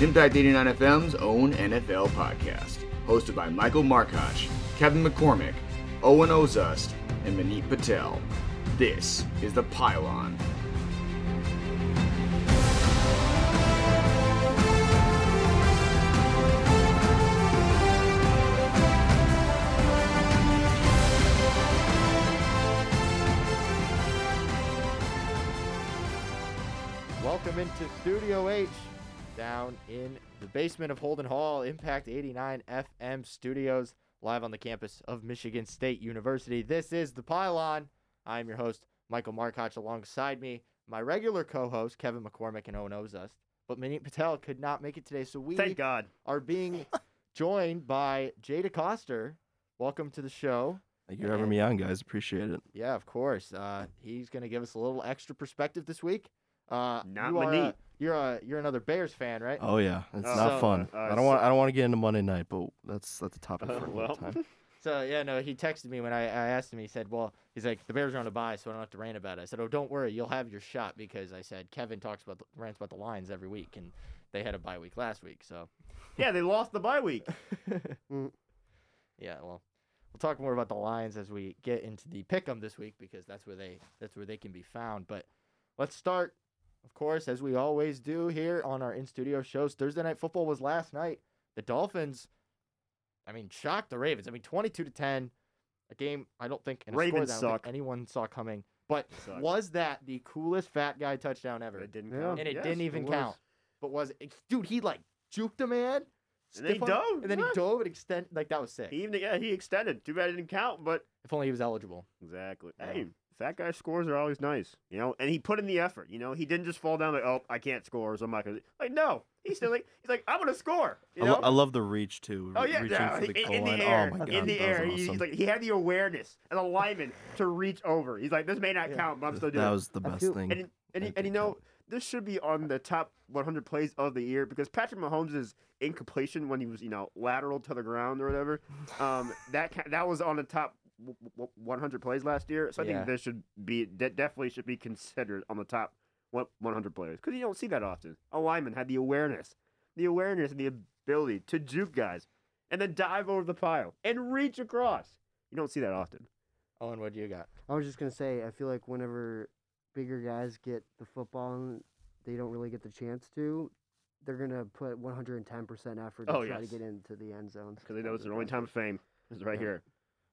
Impact 89 FM's own NFL podcast, hosted by Michael Markoch, Kevin McCormick, Owen Oszust, and Manit Patel. This is The Pylon. Welcome into Studio H down in the basement of Holden Hall, Impact 89 FM studios, live on the campus of Michigan State University. This is The Pylon. I'm your host, Michael Markoch, alongside me, my regular co host, Kevin McCormick and Owen Oszust. But Manit Patel could not make it today, so we Thank God. are being joined by Jada Coster. Welcome to the show. Thank you for having me on, guys. Appreciate it. Yeah, of course. Uh, he's going to give us a little extra perspective this week. Uh, Not you are Manit. A, you're a you're another Bears fan, right? Oh yeah, it's Oh, not so- fun. uh, I don't want. I don't want to get into Monday night, but that's that's a topic Uh, for well. another time. So yeah, no, he texted me when I, I asked him. He said, "Well, he's like the Bears are on a bye, so I don't have to rant about it." I said, "Oh, don't worry, you'll have your shot because I said Kevin talks about the, rants about the Lions every week, and they had a bye week last week, so Yeah, they lost the bye week. yeah, well, we'll talk more about the Lions as we get into the pick'em this week because that's where they that's where they can be found. But let's start, of course, as we always do here on our in studio shows. Thursday night football was last night. The Dolphins, I mean, shocked the Ravens. I mean, twenty-two to ten, a game I don't think Ravens score that I don't think anyone saw coming. But Suck. was that the coolest fat guy touchdown ever? It didn't Yeah. count. and it Yes, didn't even was. count. But was it, dude? He like juked a man. And then he dove, And then yeah. he dove and extend like that was sick. He even yeah, he extended. Too bad it didn't count, but If only he was eligible. exactly. Yeah. Hey, fat guy scores are always nice, you know. And he put in the effort, you know. He didn't just fall down like, oh, I can't score, so I'm not gonna. Like, no, he's still like, he's like, I'm gonna score. You I, know. lo- I love the reach too. Oh re- yeah, reaching yeah, for the in, in the air, Oh my god, in the air. was He- He's like, he had the awareness and alignment to reach over. He's like, this may not Yeah. count, but I'm still doing. that it. was the best feel- thing. And and, I and, you think know this should be on the top 100 plays of the year because Patrick Mahomes' incompletion when he was you know lateral to the ground or whatever, um, that ca- that was on the top w- w- 100 plays last year. So I Yeah. think this should be that definitely should be considered on the top 100 players because you don't see that often. A lineman had the awareness, the awareness and the ability to juke guys and then dive over the pile and reach across. You don't see that often. Owen, what do you got? I was just gonna say, I feel like whenever bigger guys get the football and they don't really get the chance to, they're gonna put 110% effort to Oh, try yes. to get into the end zones. Because they know it's their only time of fame is right Yeah. here.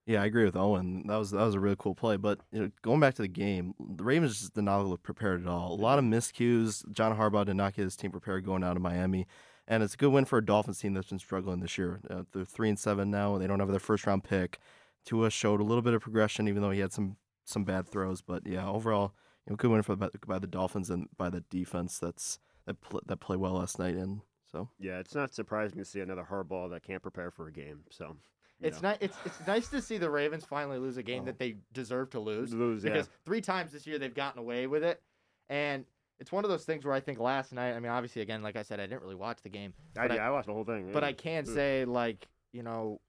Yeah, I agree with Owen. That was that was a really cool play. But you know, going back to the game, the Ravens just did not look prepared at all. A lot of miscues. John Harbaugh did not get his team prepared going out of Miami, and it's a good win for a Dolphins team that's been struggling this year. Uh, they're three and seven now. They don't have their first round pick. Tua showed a little bit of progression, even though he had some some bad throws. But yeah, overall, you know, good win for the, by the Dolphins and by the defense that's that pl- that played well last night. And so Yeah, it's not surprising to see another Harbaugh that can't prepare for a game. So It's know. nice. It's it's nice to see the Ravens finally lose a game Oh. that they deserve to lose. lose. Yeah, Because three times this year they've gotten away with it, and it's one of those things where I think last night. I mean, obviously, again, like I said, I didn't really watch the game, I, but I- I watched the whole thing. but yeah. I can say like you know.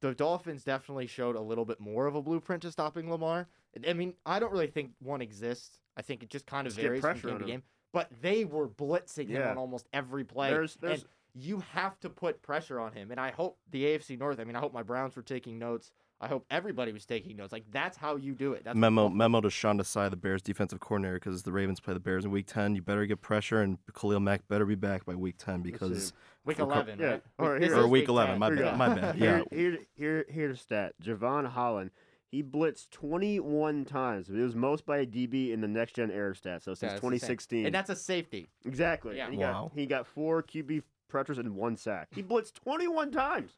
The Dolphins definitely showed a little bit more of a blueprint to stopping Lamar. I mean, I don't really think one exists. I think it just kind of Just varies from game to game. But they were blitzing him on almost every play. there's there's and you have to put pressure on him. And I hope the AFC North, I mean, I hope my Browns were taking notes. I hope everybody was taking notes. Like, that's how you do it. That's memo memo to Sean Desai, the Bears defensive coordinator, because the Ravens play the Bears in Week Ten. You better get pressure, and Khalil Mack better be back by Week Ten because Week for co- 11, yeah, right? or This here- is or Week Eleven. 10. My bad. My bad. Yeah. here, here, here, here's a stat. Jevon Holland, he blitzed 21 times. It was most by a DB in the next gen era stat. So since it's the same. 2016, And that's a safety. exactly. Yeah. He Wow. got he got four QB pressures and one sack. He blitzed 21 times.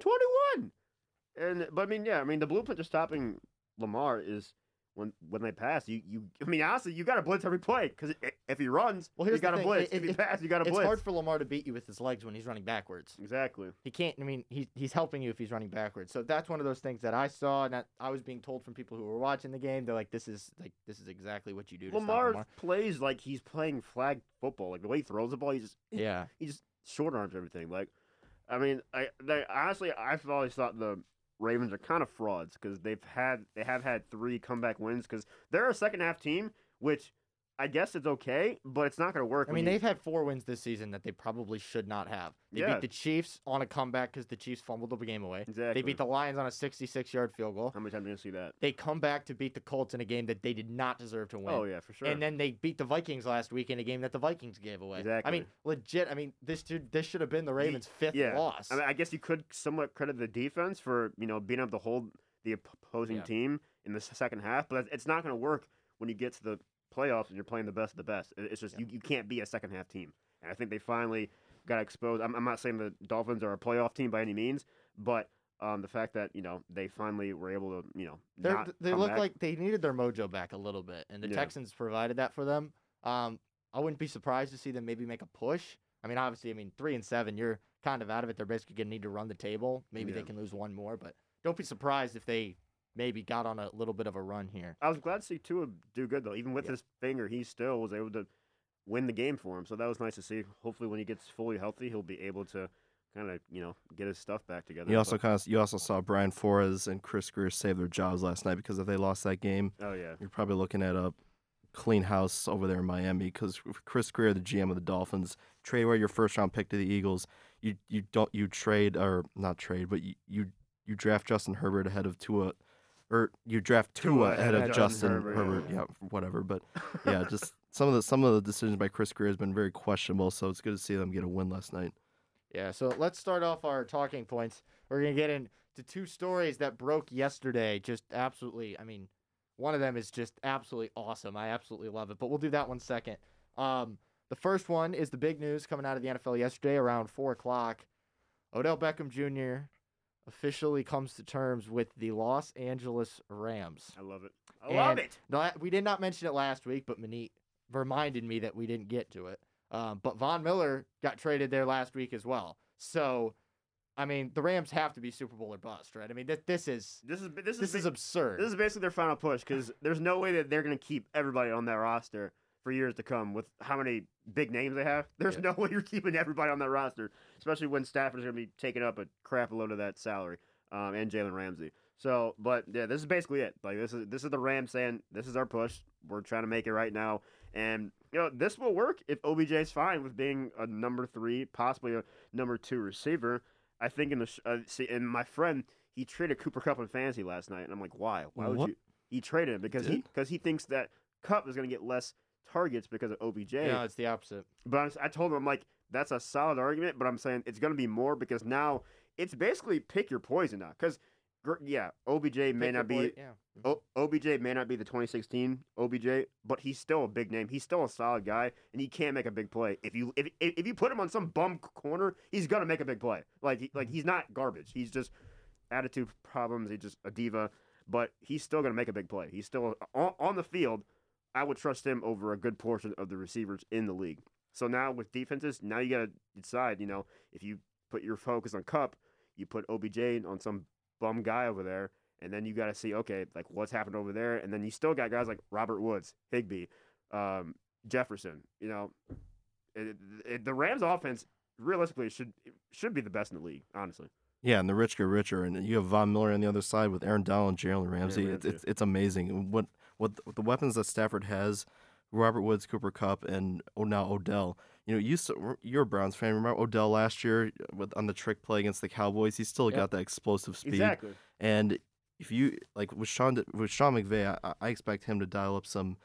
21. And but I mean, yeah, I mean the blueprint to stopping Lamar is when when they pass, you you I mean honestly, you got to blitz every play because if he runs, Well, you here's the got to blitz. it- if he passes, you got to blitz. It's hard for Lamar to beat you with his legs when he's running backwards. Exactly. He can't. I mean, he, he's helping you if he's running backwards. So that's one of those things that I saw, and that I was being told from people who were watching the game. They're like, "This is like this is exactly what you do." To Lamar, Lamar. plays like he's playing flag football. Like the way he throws the ball, he just Yeah. he just short arms everything. Like, I mean, I they, honestly I've always thought the Ravens are kind of frauds because they've had they have had three comeback wins because they're a second half team, which I guess it's okay, but it's not going to work. I mean, you- they've had four wins this season that they probably should not have. They Yeah. beat the Chiefs on a comeback because the Chiefs fumbled the game away. exactly. They beat the Lions on a 66-yard field goal. How many times are you going to see that? They come back to beat the Colts in a game that they did not deserve to win. Oh yeah, for sure. And then they beat the Vikings last week in a game that the Vikings gave away. Exactly. I mean, legit. I mean, this dude, this should have been the Ravens' fifth yeah. loss. I, mean, I guess you could somewhat credit the defense for you know being able to hold the opposing Yeah. team in the second half, but it's not going to work when you get to the playoffs and you're playing the best of the best. It's just Yeah. you, you can't be a second half team, and I think they finally got exposed. I'm, I'm not saying the Dolphins are a playoff team by any means, but um, the fact that you know they finally were able to you know They're, not they look back- like they needed their mojo back a little bit, and the Yeah. Texans provided that for them. Um, I wouldn't be surprised to see them maybe make a push. I mean, obviously, I mean three and seven, you're kind of out of it. They're basically gonna need to run the table. Maybe they can lose one more, but don't be surprised if they maybe got on a little bit of a run here. I was glad to see Tua do good though. Even with Yeah. his finger, he still was able to win the game for him. So that was nice to see. Hopefully, when he gets fully healthy, he'll be able to kind of you know get his stuff back together. You also kind of you also saw Brian Flores and Chris Grier save their jobs last night because if they lost that game, oh yeah, you're probably looking at a clean house over there in Miami because Chris Grier, the GM of the Dolphins, trade away your first round pick to the Eagles. You you don't you trade or not trade, but you you, you draft Justin Herbert ahead of Tua, or you draft Tua, ahead of Justin Herbert, Herbert. yeah. Yeah. whatever. But yeah, just some of the some of the decisions by Chris Grier has been very questionable. So it's good to see them get a win last night. Yeah, so let's start off our talking points. We're gonna get into two stories that broke yesterday. Just absolutely, I mean, one of them is just absolutely awesome. I absolutely love it. But we'll do that one second. Um, the first one is the big news coming out of the NFL yesterday around four o'clock. Odell Beckham Jr. officially comes to terms with the Los Angeles Rams. I love it. I love it. No, we did not mention it last week, but Manit reminded me that we didn't get to it. Um, but Von Miller got traded there last week as well. So, I mean, the Rams have to be Super Bowl or bust, right? I mean, th- this is This is this, this is is ba- absurd. this is basically their final push because there's no way that they're gonna keep everybody on that roster for years to come with how many big names they have. There's Yeah. no way you're keeping everybody on that roster, especially when Stafford's gonna be taking up a crap load of that salary, um, and Jalen Ramsey. So, but yeah, this is basically it. Like this is this is the Rams saying this is our push. We're trying to make it right now, and you know this will work if OBJ is fine with being a number three, possibly a number two receiver. I think in the sh- uh, see, and my friend he traded Cooper Kupp in fantasy last night, and I'm like, why? Why would What? you? He traded him because he because he thinks that Kupp is going to get less targets because of OBJ. no, it's the opposite. But I'm, I told him, I'm like, that's a solid argument, but I'm saying it's going to be more because now it's basically pick your poison now. Because, yeah, OBJ may Pick not be. yeah. Mm-hmm. O- OBJ may not be the 2016 OBJ, but he's still a big name. He's still a solid guy, and he can't make a big play. If you if, if, if you put him on some bum corner, he's gonna make a big play. Like he, like mm-hmm. he's not garbage. He's just attitude problems. He's just a diva, but he's still gonna make a big play. He's still uh, on, on the field. I would trust him over a good portion of the receivers in the league. So now with defenses, now you gotta decide. You know, if you put your focus on Kupp, you put OBJ on some bum guy over there, and then you got to see okay, like what's happened over there, and then you still got guys like Robert Woods, Higbee, um, Jefferson. You know, it, it, the Rams' offense realistically should should be the best in the league, honestly. Yeah, and the rich get richer, and you have Von Miller on the other side with Aaron Donald and Jalen Ramsey. It's, Ramsey. it's it's amazing what what the weapons that Stafford has. Robert Woods, Cooper Kupp, and oh, now Odell. You know, you you're a Browns fan. Remember Odell last year uh, with on the trick play against the Cowboys? He still Yep. got that explosive speed. Exactly. And if you like with Sean with Sean McVay, I, I expect him to dial up some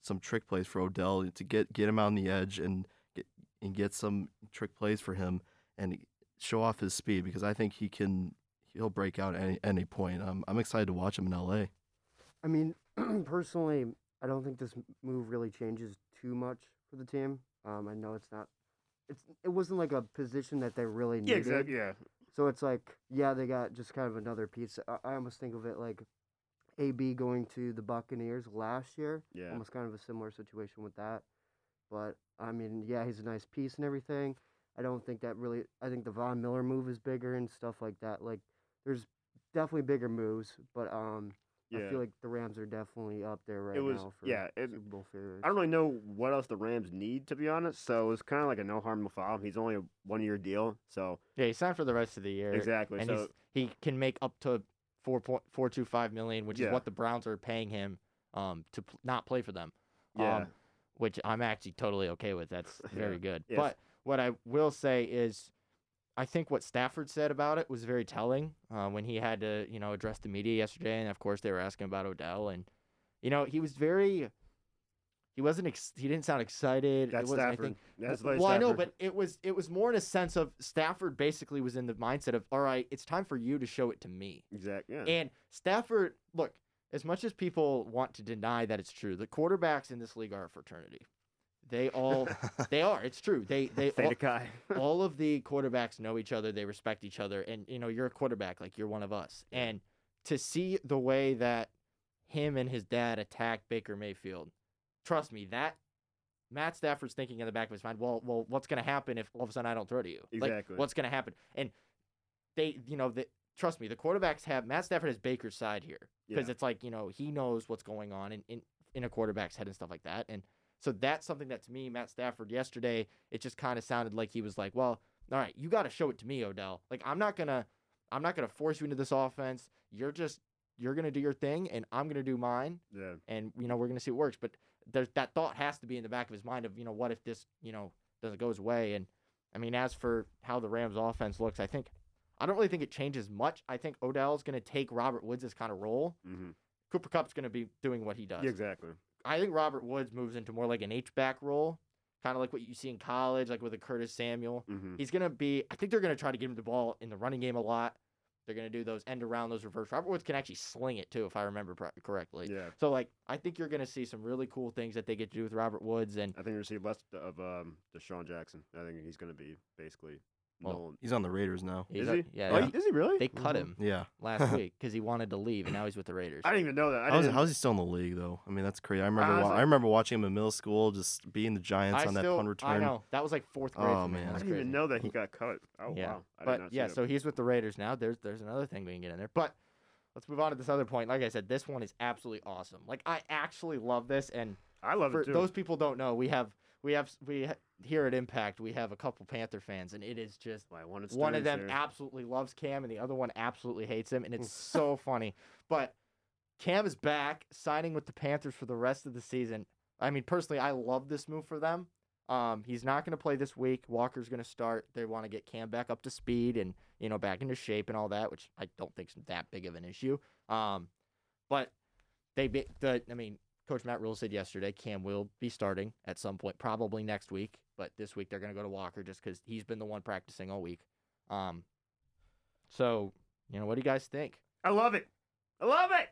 some trick plays for Odell to get get him on the edge and get and get some trick plays for him and show off his speed because I think he can he'll break out at any any point. I'm I'm excited to watch him in L.A. I mean, personally, I don't think this move really changes too much for the team. Um, I know it's not. It's it wasn't like a position that they really needed. Yeah, exactly. Yeah. So it's like, yeah, they got just kind of another piece. I, I almost think of it like AB going to the Buccaneers last year. Yeah. Almost kind of a similar situation with that. But I mean, yeah, he's a nice piece and everything. I don't think that really. I think the Von Miller move is bigger and stuff like that. Like, there's definitely bigger moves, but um, Yeah. I feel like the Rams are definitely up there right it was now for yeah. It, Super Bowl favorites. I don't really know what else the Rams need to be honest. So it's kind of like a no harm no foul. He's only a one year deal. So Yeah, he signed for the rest of the year. exactly. and so he's, he can make up to four point four two five million, which Yeah. is what the Browns are paying him um to pl- not play for them. yeah. Um, which I'm actually totally okay with. That's very Yeah. good. Yes. But what I will say is, I think what Stafford said about it was very telling uh, when he had to, you know, address the media yesterday, and of course they were asking about Odell, and you know he was very. He wasn't. Ex- he didn't sound excited. That's it Stafford. anything. That's well, Larry I know, but it was it was more in a sense of Stafford basically was in the mindset of, all right, it's time for you to show it to me. exactly. Yeah. And Stafford, look, as much as people want to deny that it's true, the quarterbacks in this league are a fraternity. They all they are. It's true. They they all, Theta Chi. all of the quarterbacks know each other. They respect each other, and you know you're a quarterback, like you're one of us. And to see the way that him and his dad attack Baker Mayfield, trust me, that Matt Stafford's thinking in the back of his mind, well, well, what's going to happen if all of a sudden I don't throw to you? Exactly. Like, what's going to happen? And they, you know, the, trust me, the quarterbacks have Matt Stafford has Baker's side here because Yeah. it's like you know he knows what's going on in, in in a quarterback's head and stuff like that. And so that's something that to me, Matt Stafford yesterday, it just kind of sounded like he was like, well, all right, you got to show it to me, Odell. Like I'm not gonna, I'm not gonna force you into this offense. You're just, you're gonna do your thing, and I'm gonna do mine, yeah. and you know we're gonna see what works. But there's that thought has to be in the back of his mind of you know what if this you know doesn't go his way. And I mean, as for how the Rams offense looks, I think. I don't really think it changes much. I think Odell's going to take Robert Woods' kind of role. Mm-hmm. Cooper Kupp's going to be doing what he does. Exactly. I think Robert Woods moves into more like an H back role, kind of like what you see in college, like with a Curtis Samuel. Mm-hmm. He's gonna be. I think they're gonna try to give him the ball in the running game a lot. They're gonna do those end around, those reverse. Robert Woods can actually sling it too, if I remember pro- correctly. Yeah. So like, I think you're gonna see some really cool things that they get to do with Robert Woods, and I think we see less of um, DeSean Jackson. I think he's going to be basically Well, known. He's on the Raiders now. he's Is a- he? yeah, Oh, they, is he really? they cut him Yeah. last week because he wanted to leave, and now he's with the Raiders. I didn't even know that. I How's, didn't, how's he still in the league though? I mean, that's crazy. I remember. Uh, wa- so- I remember watching him in middle school, just being the Giants I on that still, punt return. I know that was like fourth grade. Oh, for me. man. I That's didn't even crazy. know that he got cut. Oh Yeah. wow! I did but not see yeah, that. so he's with the Raiders now. There's there's another thing we can get in there. But let's move on to this other point. Like I said, this one is absolutely awesome. Like I actually love this, and I love for it too. those people don't know, we have we have we here at Impact we have a couple Panther fans, and it is just Why, one, of them absolutely loves Cam, and the other one absolutely hates him, and it's so funny. But Cam is back, signing with the Panthers for the rest of the season. I mean, personally, I love this move for them. Um, he's not going to play this week. Walker's going to start. They want to get Cam back up to speed and you know back into shape and all that, which I don't think is that big of an issue. Um, but they the I mean, Coach Matt Rhule said yesterday Cam will be starting at some point, probably next week. But this week they're going to go to Walker just because he's been the one practicing all week. Um, so you know, what do you guys think? I love it. I love it.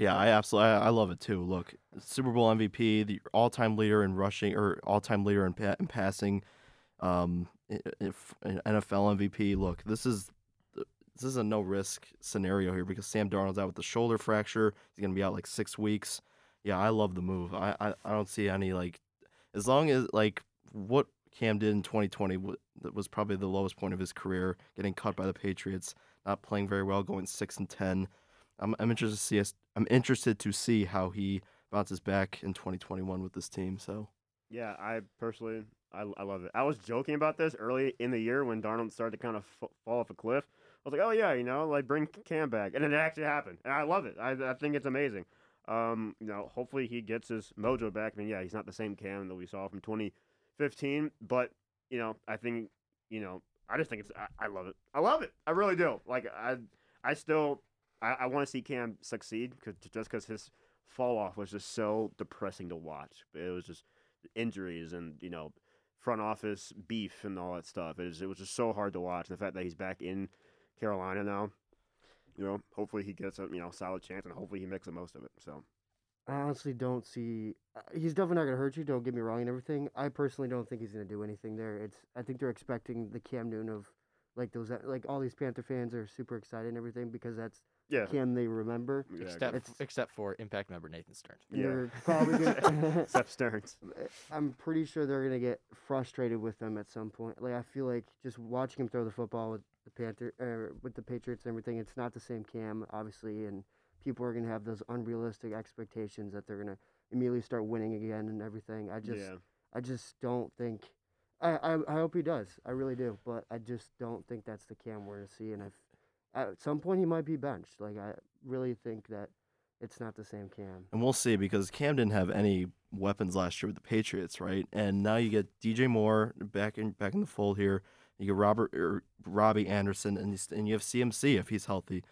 Yeah, I absolutely, I, I love it too. Look, Super Bowl MVP, the all-time leader in rushing or all-time leader in, pa- in passing, um, if an NFL MVP. Look, this is this is a no-risk scenario here because Sam Darnold's out with the shoulder fracture. He's gonna be out like six weeks. Yeah, I love the move. I I, I don't see any like, as long as like what Cam did in 2020 wa- that was probably the lowest point of his career, getting cut by the Patriots, not playing very well, going six and ten. I'm, I'm interested to see. I'm interested to see how he bounces back in 2021 with this team. So Yeah, I personally, I, I love it. I was joking about this early in the year when Darnold started to kind of f- fall off a cliff. I was like, oh yeah, you know, like bring Cam back, and it actually happened, and I love it. I, I think it's amazing. Um, you know, hopefully he gets his mojo back. I mean, yeah, he's not the same Cam that we saw from 2015, but you know, I think, you know, I just think it's, I, I love it. I love it. I really do. Like I, I still, I, I want to see Cam succeed cause, just because his fall off was just so depressing to watch. It was just injuries and you know front office beef and all that stuff. It was, it was just so hard to watch. And the fact that he's back in Carolina now, you know, hopefully he gets a you know solid chance and hopefully he makes the most of it. So I honestly don't see. Uh, he's definitely not going to hurt you. Don't get me wrong and everything. I personally don't think he's going to do anything there. It's. I think they're expecting the Cam Newton of, like those. Like all these Panther fans are super excited and everything because that's yeah, Cam they remember. yeah, except It's- except for Impact member Nathan Stearns. Yeah. They're probably gonna. except Stearns. I'm pretty sure they're gonna get frustrated with him at some point. Like I feel like just watching him throw the football with the Panther, uh, with the Patriots and everything. It's not the same Cam, obviously, and people are gonna have those unrealistic expectations that they're gonna immediately start winning again and everything. I just, yeah, I just don't think. I, I, I hope he does. I really do, but I just don't think that's the Cam we're gonna see. And if at some point he might be benched, like I really think that it's not the same Cam. and we'll see because Cam didn't have any weapons last year with the Patriots, right? And now you get DJ Moore back in back in the fold here. You get Robert or Robbie Anderson, and you, and you have CMC if he's healthy.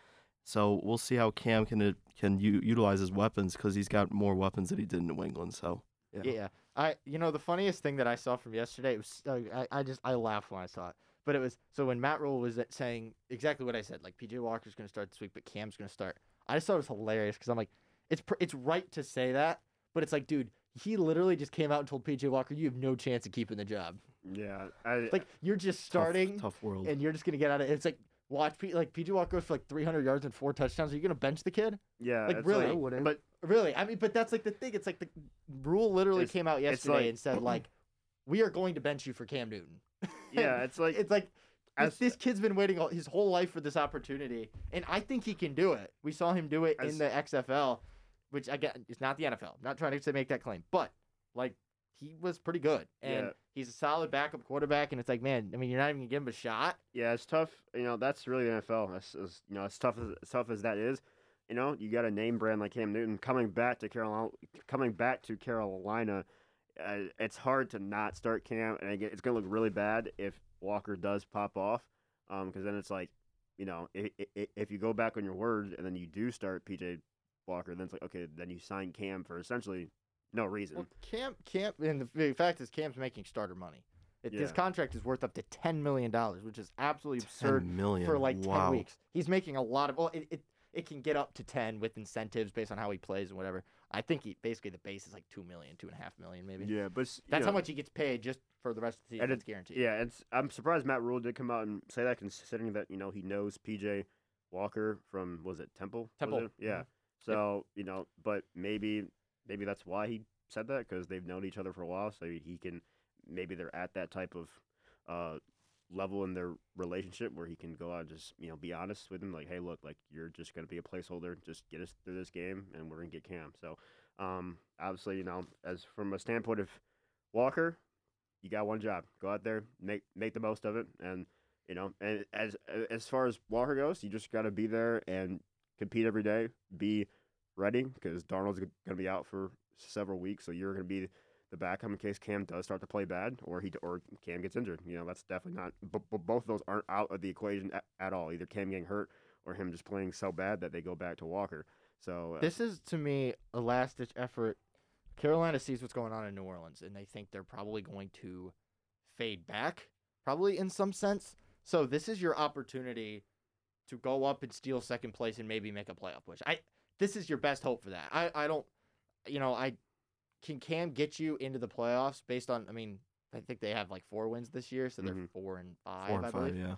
So we'll see how Cam can uh, can u- utilize his weapons because he's got more weapons than he did in New England. So yeah. Yeah. I you know the funniest thing that I saw from yesterday was uh, I, I just I laughed when I saw it. But it was so when Matt Rhule was saying exactly what I said, like PJ Walker's going to start this week, but Cam's going to start. I just thought it was hilarious because I'm like, it's pr- it's right to say that, but it's like, dude, he literally just came out and told PJ Walker, you have no chance of keeping the job. Yeah, I, Like you're just starting tough, world. and you're just going to get out of it. It's like watch P- like PJ Walk goes for like 300 yards and four touchdowns. Are you going to bench the kid? yeah, like, it's really? I wouldn't. But Really? I mean, but that's like the thing. It's like the rule literally came out yesterday like- and said like, we are going to bench you for Cam Newton. yeah, it's like it's like this, as- this kid's been waiting all, his whole life for this opportunity, and I think he can do it. We saw him do it As- in the XFL, which again is not the NFL. I'm not trying to make that claim, but like he was pretty good, and Yeah. he's a solid backup quarterback. And it's like, man, I mean, you're not even gonna give him a shot. Yeah, it's tough. You know, that's really the NFL. As, as you know, as tough as, as tough as that is, you know, you got a name brand like Cam Newton coming back to Carolina. Coming back to Carolina, uh, it's hard to not start Cam, and again, it's gonna look really bad if Walker does pop off, because then it's like, you know, if, if you go back on your word and then you do start PJ Walker, then it's like, okay, then you sign Cam for essentially no reason. Well, Camp, Cam, and the, fact is, Camp's making starter money. It, His contract is worth up to ten million dollars, which is absolutely absurd. 10 million for like wow. 10 weeks. He's making a lot of well it, it it can get up to 10 with incentives based on how he plays and whatever. I think he basically the base is like 2 million, two and a half million maybe. yeah, but That's how much he gets paid just for the rest of the season. And It's guaranteed. Yeah, it's I'm surprised Matt Rhule did come out and say that, considering that you know he knows PJ Walker from was it Temple? Temple, it? Yeah. mhm. So you know, but maybe maybe that's why he said that because they've known each other for a while, so he can maybe they're at that type of uh, level in their relationship where he can go out and just you know be honest with him, like, hey, look, like you're just gonna be a placeholder, just get us through this game, and we're gonna get Cam. So um, obviously, you know, as from a standpoint of Walker, you got one job. Go out there, make make the most of it, and you know, and as as far as Walker goes, you just got to be there and compete every day. Be ready because Darnold's going to be out for several weeks, so you're going to be the backup in case Cam does start to play bad or he or Cam gets injured. You know, that's definitely not. But, but both of those aren't out of the equation at, at all. Either Cam getting hurt or him just playing so bad that they go back to Walker. So uh, This is to me a last ditch effort. Carolina sees what's going on in New Orleans and they think they're probably going to fade back, probably in some sense. So this is your opportunity to go up and steal second place and maybe make a playoff push. I this is your best hope for that. I I don't you know, I can Cam get you into the playoffs based on I mean, I think they have like four wins this year, so they're Mhm. four and five, Four I and believe. five, yeah.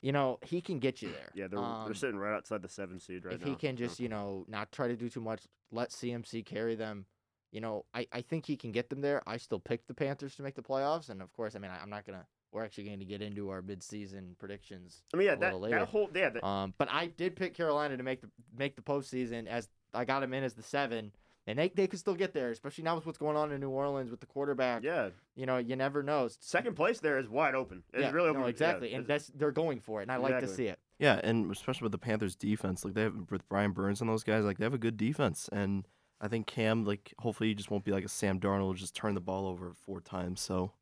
You know, he can get you there. yeah, they're Um, they're sitting right outside the seven seed right if now. he can so. just you know not try to do too much let cmc carry them you know i, I think he can get them there i still picked the panthers to make the playoffs and of course i mean I, i'm not gonna we're actually going to get into our midseason predictions I mean, yeah, a that, little later. that whole yeah, that, um but i did pick carolina to make the make the postseason as i got him in as the seven and they, they could still get there especially now with what's going on in new orleans with the quarterback yeah, you know you never know second place there is wide open. It's yeah, really no, open. exactly Yeah, and that's they're going for it and i like to see it Yeah, and especially with the Panthers defense, like they have with Brian Burns and those guys, like they have a good defense. And I think Cam, like hopefully he just won't be like a Sam Darnold, just turn the ball over four times. So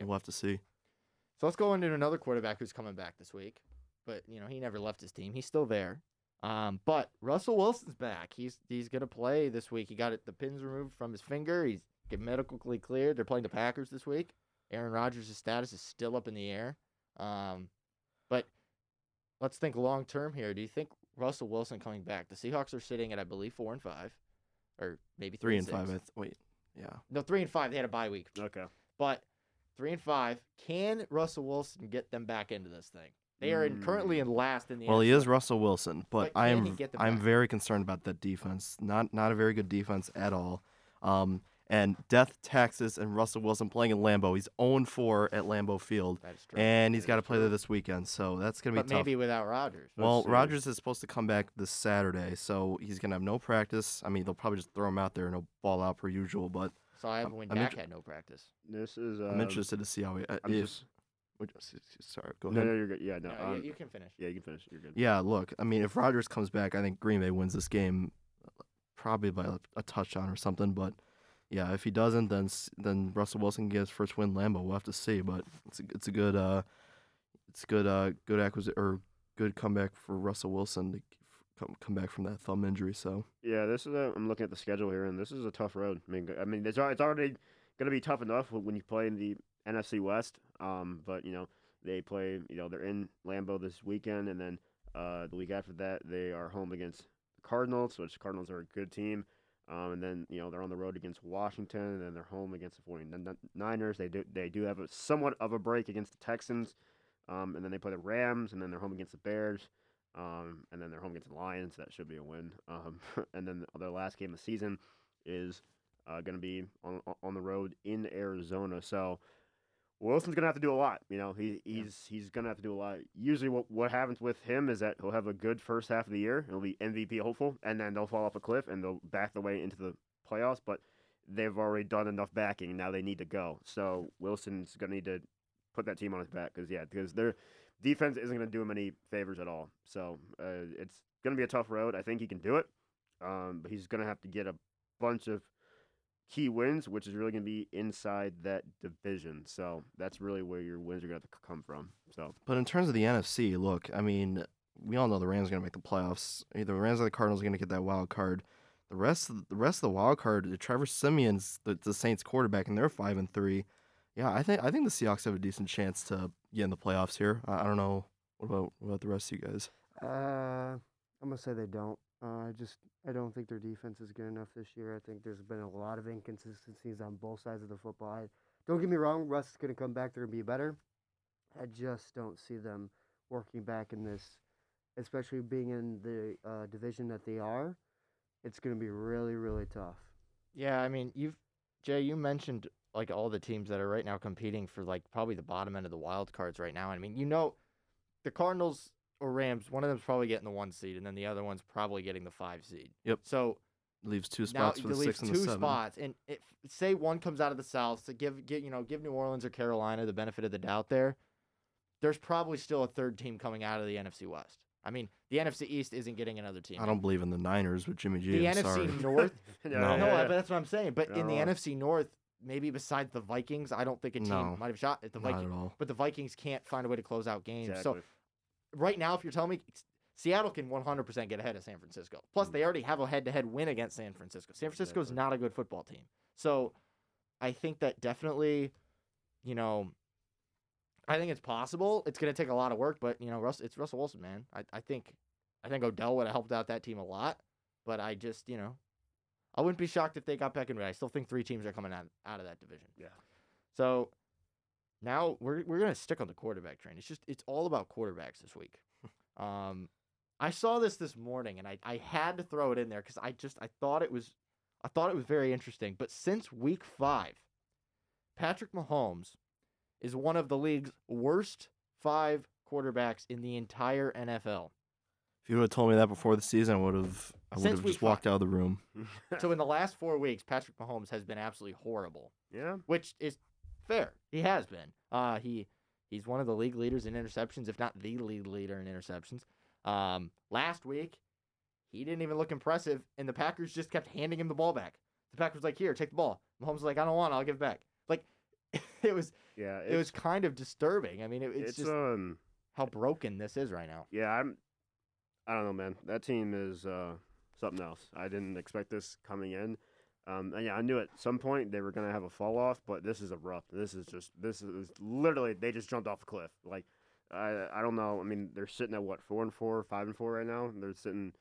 we'll have to see. So let's go into another quarterback who's coming back this week. But you know, he never left his team. He's still there. Um, but Russell Wilson's back. He's he's gonna play this week. He got it the pins removed from his finger. He's get medically cleared. They're playing the Packers this week. Aaron Rodgers' status is still up in the air. Um, but let's think long term here. Do you think Russell Wilson coming back? The Seahawks are sitting at I believe four and five, or maybe Three three, and five. Six. th- wait, yeah. No, three and five. They had a bye week. okay. But three and five, can Russell Wilson get them back into this thing? They are in, currently in last in the. Well, he is Russell Wilson, but, But I am he get them I'm very concerned about that defense. Not not a very good defense at all. Um, and death taxes and Russell Wilson playing in Lambeau. He's 0-4 at Lambeau Field, That is true. and he's got to play there this weekend. So that's gonna be but tough. maybe without Rodgers. Well, see. Rodgers is supposed to come back this Saturday, so he's gonna have no practice. I mean, they'll probably just throw him out there and he'll ball out per usual. But So I have when I'm Dak inter- had no practice. This is. Um, I'm interested to see how he. Uh, I'm if, just. which- s- s- sorry, go No, ahead. no, you're good. Yeah, no. No, you- um, you can finish. yeah, you can finish. You're good. Yeah, look, I mean, if Rodgers comes back, I think Green Bay wins this game, probably by a, a touchdown or something. But yeah, if he doesn't, then s- then Russell Wilson can get his first win. Lambeau. We'll have to see, but it's a, it's a good uh, it's good uh, good acquisition or good comeback for Russell Wilson to come come back from that thumb injury. So Yeah, this is a. I'm looking at the schedule here, and this is a tough road. I mean, I mean, it's it's already going to be tough enough when you play in the NFC West. Um, but you know they play. You know they're in Lambeau this weekend, and then uh, the week after that they are home against the Cardinals, which the Cardinals are a good team. Um, and then you know they're on the road against Washington, and then they're home against the 49ers. They do they do have a somewhat of a break against the Texans, um, and then they play the Rams, and then they're home against the Bears. Um, and then they're home against the Lions. That should be a win. Um, and then their last game of the season is uh, going to be on on the road in Arizona. So Wilson's going to have to do a lot. You know, he he's he's going to have to do a lot. Usually, what what happens with him is that he'll have a good first half of the year. He'll be MVP hopeful, and then they'll fall off a cliff and they'll back the way into the playoffs. But they've already done enough backing. Now they need to go. So Wilson's going to need to put that team on his back because yeah, because their defense isn't going to do him any favors at all. So uh, it's going to be a tough road. I think he can do it, um, but he's going to have to get a bunch of key wins, which is really going to be inside that division. So that's really where your wins are going to come from. So But in terms of the NFC, look, I mean, we all know the Rams are going to make the playoffs. Either the Rams or the Cardinals are going to get that wild card. The rest, of, the rest of the wild card, Trevor Siemian's the, the Saints quarterback, and they're five and three. Yeah, I think I think the Seahawks have a decent chance to get in the playoffs here. I, I don't know what about what about the rest of you guys. Uh, I'm gonna say they don't. Uh, I just I don't think their defense is good enough this year. I think there's been a lot of inconsistencies on both sides of the football. I, don't get me wrong, Russ is gonna come back there and be better. I just don't see them working back in this, especially being in the uh, division that they are. It's gonna be really really tough. Yeah, I mean, you've Jay, you mentioned like all the teams that are right now competing for like probably the bottom end of the wild cards right now. I mean, you know, the Cardinals or Rams, one of them's probably getting the one seed, and then the other one's probably getting the five seed. Yep. So Leaves two now spots for the leaves six and two the seven. spots, and if say one comes out of the South, so give give you know give New Orleans or Carolina the benefit of the doubt there. There's probably still a third team coming out of the NFC West. I mean, the NFC East isn't getting another team. I don't believe in the Niners with Jimmy G. the I'm NFC sorry. North yeah, No. no, yeah, I- yeah. but that's what I'm saying. But in the No. NFC North, maybe besides the Vikings, I don't think a team No. might have shot at the Vikings. at. But the Vikings can't find a way to close out games. exactly. So right now, if you're telling me Seattle can 100% get ahead of San Francisco, plus Mm. they already have a head-to-head win against San Francisco. San Francisco is not a good football team. So I think that definitely, you know, I think it's possible. It's going to take a lot of work, but you know, Russ, it's Russell Wilson, man. I, I think, I think Odell would have helped out that team a lot, but I just, you know, I wouldn't be shocked if they got back in. I still think three teams are coming out out of that division. Yeah. So now we're we're gonna stick on the quarterback train. It's just it's all about quarterbacks this week. um, I saw this this morning and I I had to throw it in there because I just I thought it was I thought it was very interesting. But since week five, Patrick Mahomes is one of the league's worst five quarterbacks in the entire NFL. If you would have told me that before the season, I would have I would Since have week just walked five. out of the room. so in the last four weeks, Patrick Mahomes has been absolutely horrible. yeah, which is fair. He has been. Uh, he he's one of the league leaders in interceptions, if not the league leader in interceptions. Um, last week, he didn't even look impressive, and the Packers just kept handing him the ball back. The Packers were like, "Here, take the ball." Mahomes was like, "I don't want. it, I'll give it back." Like, it was yeah. it was kind of disturbing. I mean, it, it's, it's just um how broken this is right now. yeah. I'm I don't know, man. That team is uh something else. I didn't expect this coming in. Um, and yeah, I knew at some point they were gonna have a fall off, but this is abrupt. This is just this is literally they just jumped off a cliff. Like I I don't know. I mean, they're sitting at what four and four, five and four right now. They're sitting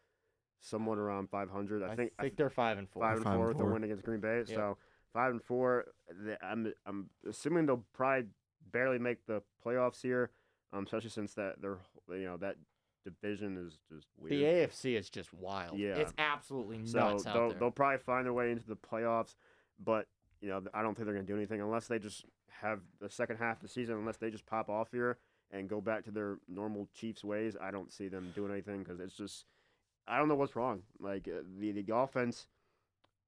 somewhat around five hundred. I, think I they're five and four. five and Five and four with the four. win against Green Bay. Yeah. So five and four. the- I'm I'm assuming they'll probably barely make the playoffs here, um, especially since that they're you know that division is just weird. The AFC is just wild. Yeah. it's absolutely so nuts out they'll they'll probably find their way into the playoffs, but you know I don't think they're gonna do anything unless they just have the second half of the season. Unless they just pop off here and go back to their normal Chiefs ways, I don't see them doing anything because it's just I don't know what's wrong. Like uh, the the offense.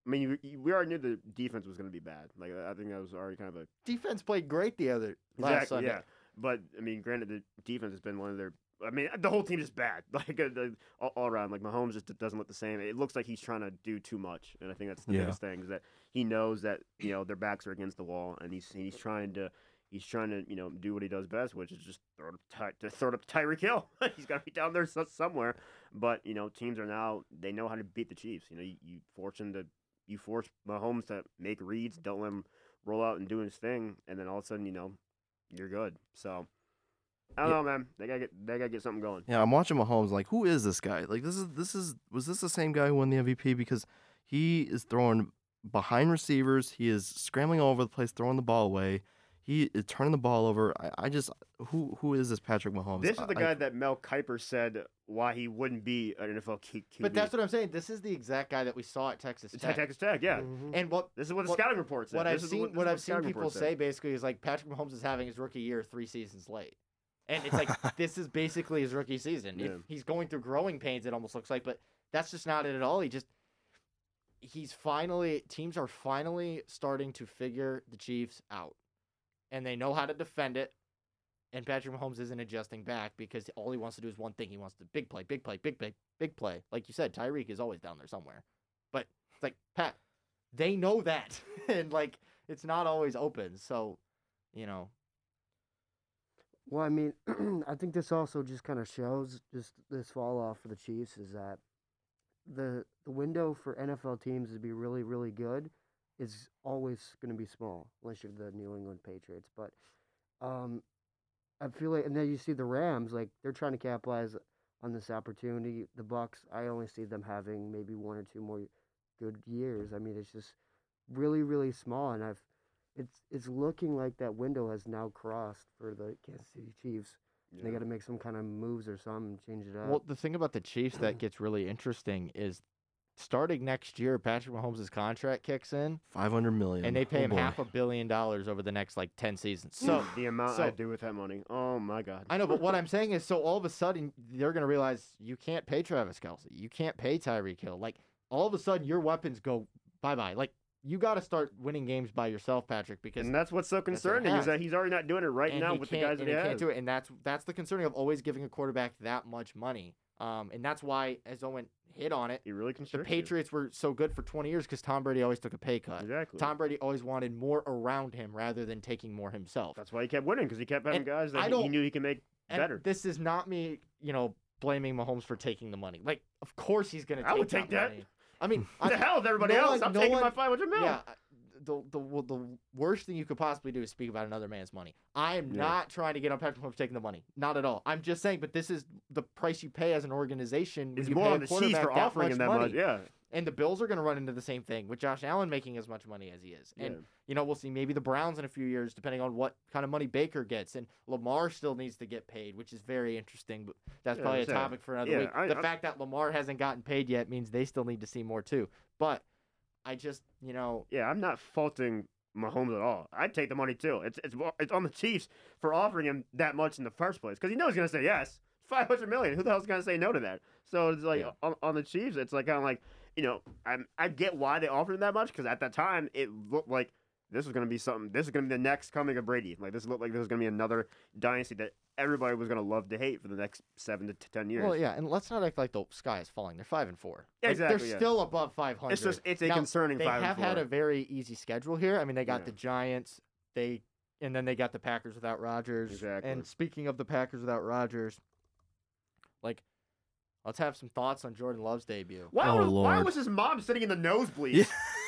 I mean, you, you, we already knew the defense was going to be bad. Like I think that was already kind of a Defense played great the other last exactly Sunday. yeah. But I mean, granted, the defense has been one of their I mean, the whole team is bad. Like uh, the, all, all around, like Mahomes just doesn't look the same. It looks like he's trying to do too much, and I think that's the Yeah. biggest thing is that he knows that you know their backs are against the wall, and he's he's trying to he's trying to you know do what he does best, which is just throw up Ty, to throw up Tyreek Hill. he's got to be down there so- somewhere. But you know, teams are now they know how to beat the Chiefs. You know, you, you force him to you force Mahomes to make reads, don't let him roll out and do his thing, and then all of a sudden you know you're good. So. I don't Yeah. know, man. They gotta get they gotta get something going. Yeah, I'm watching Mahomes. Like, who is this guy? Like, this is this is was this the same guy who won the MVP? Because he is throwing behind receivers. He is scrambling all over the place, throwing the ball away. He is turning the ball over. I, I just who who is this Patrick Mahomes? This is the I- guy that Mel Kiper said why he wouldn't be an NFL Q- QB. But that's what I'm saying. This is the exact guy that we saw at Texas It's Tech. Texas Tech, yeah. Mhm. And what This is what the what- scouting report said. what I've seen this is what I've seen people say basically is like Patrick Mahomes is having his rookie year three seasons late. And it's like this is basically his rookie season. Yeah. he's going through growing pains, it almost looks like, but that's just not it at all. He just he's finally teams are finally starting to figure the Chiefs out. And they know how to defend it. And Patrick Mahomes isn't adjusting back because all he wants to do is one thing. He wants to big play, big play, big play, big play. Like you said, Tyreek is always down there somewhere. But it's like, Pat, they know that. and like it's not always open. So, you know, Well, I mean, I think this also just kind of shows just this fall off for the Chiefs is that the the window for NFL teams to be really really good is always going to be small unless you're the New England Patriots. But um, I feel like, and then you see the Rams like they're trying to capitalize on this opportunity. The Bucs, I only see them having maybe one or two more good years. I mean, it's just really really small, and I've it's it's looking like that window has now crossed for the Kansas City Chiefs. They got to make some kind of moves or something, change it up. well, the thing about the Chiefs that gets really interesting is starting next year, Patrick Mahomes' contract kicks in, 500 million. and they pay Oh, him boy. half a billion dollars over the next like ten seasons. So the amount so- I do with that money. Oh my god. I know, but what I'm saying is, so all of a sudden they're gonna realize you can't pay Travis Kelce, you can't pay Tyreek Hill. Like all of a sudden your weapons go bye bye. Like you got to start winning games by yourself, Patrick, because and that's what's so concerning has. is that he's already not doing it right and now with the guys that and he he can't do it, and that's that's the concerning of always giving a quarterback that much money. Um, and that's why, as Owen hit on it, He really the constricts you. Patriots were so good for 20 years because Tom Brady always took a pay cut. Exactly. Tom Brady always wanted more around him rather than taking more himself. That's why he kept winning because he kept having And guys that he- knew he could make better. this is not me, you know, blaming Mahomes for taking the money. Like, of course he's gonna. I take would take that. money. I mean, What the I- hell is everybody no else? one- I'm no taking my one- 500 mil. Yeah, the the the worst thing you could possibly do is speak about another man's money. I am Yeah. not trying to get on Patrick Mahomes taking the money, not at all. I'm just saying, but this is the price you pay as an organization. It's more on the quarterback for that offering him that money. much. Yeah. And the Bills are going to run into the same thing with Josh Allen making as much money as he is. And yeah. you know, we'll see maybe the Browns in a few years, depending on what kind of money Baker gets. And Lamar still needs to get paid, which is very interesting. But that's Yeah, probably a topic for another yeah, week. I- the I- fact that Lamar hasn't gotten paid yet means they still need to see more too. But I just, you know, Yeah, I'm not faulting Mahomes at all. I'd take the money too. It's it's it's on the Chiefs for offering him that much in the first place because he knows he's gonna say yes. Five hundred million. Who the hell's gonna say no to that? So it's like Yeah. on, on the Chiefs, it's like kind of like you know I I get why they offered him that much because at that time it looked like this was gonna be something. This is gonna be the next coming of Brady. Like this looked like this was gonna be another dynasty that everybody was gonna love to hate for the next seven to t- ten years. well, yeah. And let's not act like the sky is falling. They're five and four. Like, Exactly, They're yeah. still above five hundred. it's just it's a Now, concerning they five have and had a very easy schedule here. I mean, they got Yeah. the Giants, they and then they got the Packers without Rodgers. Exactly. And speaking of the Packers without Rodgers, like let's have some thoughts on Jordan Love's debut. Why, Oh, was, why was his mom sitting in the nosebleeds? Yeah.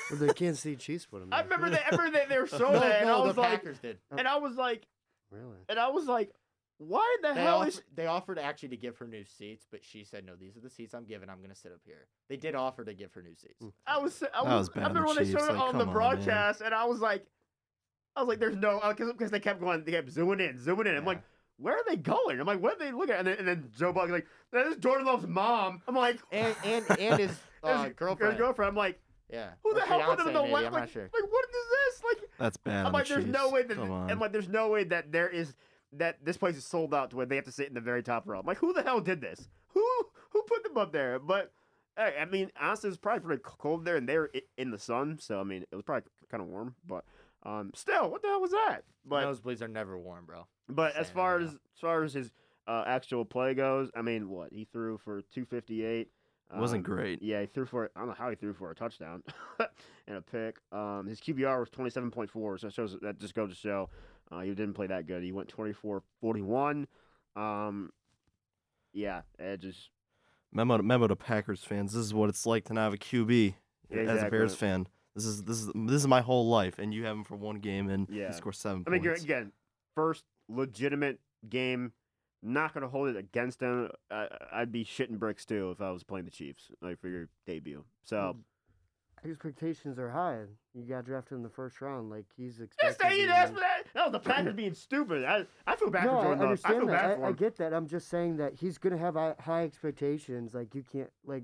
Well, the Kansas City Chiefs put him. I there. remember they, ever remember they, they were showing no, that, and I was the like, Packers did. and I was like, Really? and I was like, why the They, hell offer, is? they offered actually to give her new seats, but she said, "No, these are the seats I'm giving. I'm going to sit up here." They did offer to give her new seats. Mm. I was, I was, was bad I remember when they showed it like, on the come on, man. broadcast, and I was like, I was like, there's no, because because they kept going, they kept zooming in, zooming in. I'm Yeah. like, where are they going? I'm like, what are they looking at? And then, and then Joe Buck like, that is Jordan Love's mom. I'm like, And and and his uh, his girlfriend. girlfriend. I'm like, Yeah. who the hell put them in the maybe, left? I'm Like, not sure. like, what is this? Like, That's bad. I'm like, the there's no way that, Come on. I'm like, there's no way that there is that this place is sold out to where they have to sit in the very top row. I'm like, who the hell did this? Who who put them up there? But hey, I mean, honestly, it's probably pretty cold there, and they're in the sun, so I mean, it was probably kind of warm. But um, still, what the hell was that? But Nosebleeds are never warm, bro. but as far as as far as his uh, actual play goes, I mean, what he threw for 258. Wasn't Um, great. Yeah, he threw for I don't know how he threw for a touchdown and a pick. Um, his QBR was 27.4, so that shows that just goes to show uh, he didn't play that good. He went 24-41. Um, yeah, it just Memo to, memo to Packers fans. This is what it's like to not have a QB Yeah, as a. Bears fan. This is this is this is my whole life, and you have him for one game and Yeah. he scores seven I mean, points. again, first legitimate game. Not gonna hold it against them. I, I'd be shitting bricks too if I was playing the Chiefs, like for your debut. So Expectations are high. You got drafted in the first round. Like he's just expected. say you asked for that. That was the Packers being stupid. I, I feel bad no, for I Jordan Love. I understand feel bad that. for I, I get that. I'm just saying that he's gonna have high, high expectations. Like you can't like.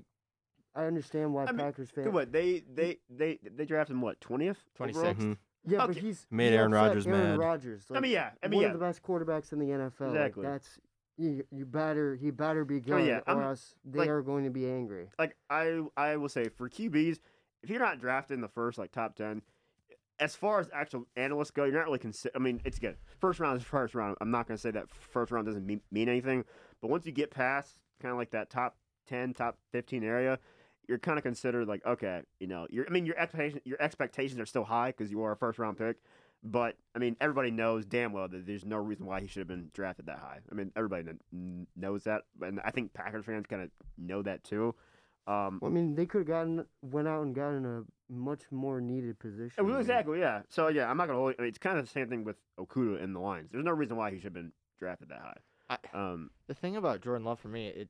I understand why I mean, Packers fans. What they they they they drafted him what twentieth? 26th. Mhm. Yeah, but he's Made he Aaron upset Rodgers Aaron mad. Rodgers. I mean, yeah. I mean, one yeah. of the best quarterbacks in the NFL. Exactly. Like, that's you. You better he better be oh, good, I mean, yeah, or I'm- else they like- are going to be angry. like I I will say for QBs, if you're not drafted in the first like top ten, as far as actual analysts go, you're not really consider. I mean, it's good. First round is first round. I'm not gonna say that first round doesn't mean, mean anything, but once you get past kind of like that top ten, top fifteen area, you're kind of considered like okay, you know, your I mean your expectation your expectations are still high because you are a first round pick. But I mean, everybody knows damn well that there's no reason why he should have been drafted that high. I mean, everybody kn- knows that, and I think Packers fans kind of know that too. Um, Well, I mean, they could have gotten went out and gotten a much more needed position. Well, exactly, yeah. So yeah, I'm not gonna hold. I mean, it's kind of the same thing with Okudah in the lines. There's no reason why he should have been drafted that high. I, Um, the thing about Jordan Love for me, it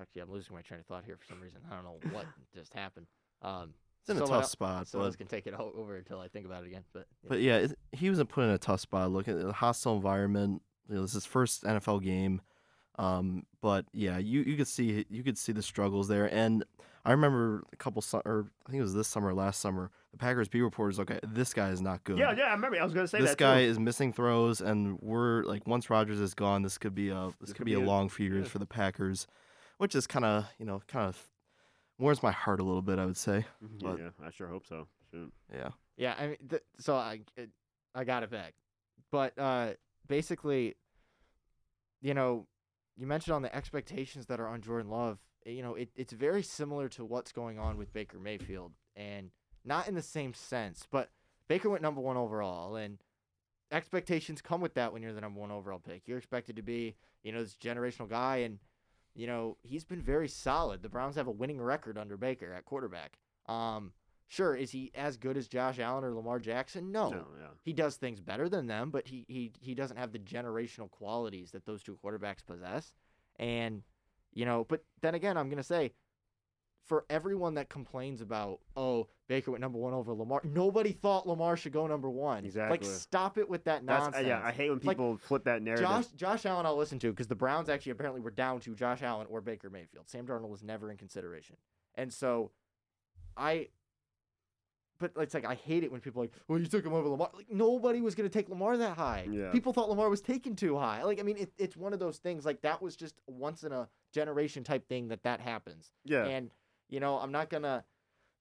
actually I'm losing my train of thought here for some reason. I don't know what just happened. Um, It's in a tough el- spot, Someone but else can take it o- over until I think about it again. But, yeah. But yeah, it, he wasn't put in a tough spot. Look at the hostile environment. You know, this is his first NFL game. Um, but yeah, you, you could see you could see the struggles there. And I remember a couple su- or I think it was this summer, or last summer, the Packers beat reporters. Okay, this guy is not good. yeah, yeah, I remember. I was gonna say this that guy too. is missing throws, and we're like once Rodgers is gone, this could be a this, could, be, a long few years yeah. for the Packers, which is kind of you know kind of warms my heart a little bit. I would say, Yeah, but- yeah, I sure hope so. Shoot. yeah. Yeah, I mean, th- so I it, I got it back, but uh, basically, you know, you mentioned on the expectations that are on Jordan Love. eh, You know, it, it's very similar to what's going on with Baker Mayfield, and not in the same sense, but Baker went number one overall, and expectations come with that when you're the number one overall pick. You're expected to be, you know, this generational guy, and you know he's been very solid. The Browns have a winning record under Baker at quarterback. Um, Sure, is he as good as Josh Allen or Lamar Jackson? No. No, yeah. He does things better than them, but he, he he doesn't have the generational qualities that those two quarterbacks possess. And you know, but then again, I'm gonna say, for everyone that complains about, oh, Baker went number one over Lamar, nobody thought Lamar should go number one. Exactly. Like, stop it with that That's, uh, nonsense. yeah, I hate when Like, people flip that narrative. Josh Josh Allen, I'll listen to because the Browns actually apparently were down to Josh Allen or Baker Mayfield. Sam Darnold was never in consideration, and so I. But it's like I hate it when people are like, "Well, you took him over Lamar." Like nobody was going to take Lamar that high. Yeah. People thought Lamar was taken too high. Like I mean, it, it's one of those things. Like that was just once in a generation type thing that that happens. yeah, And you know, I'm not gonna,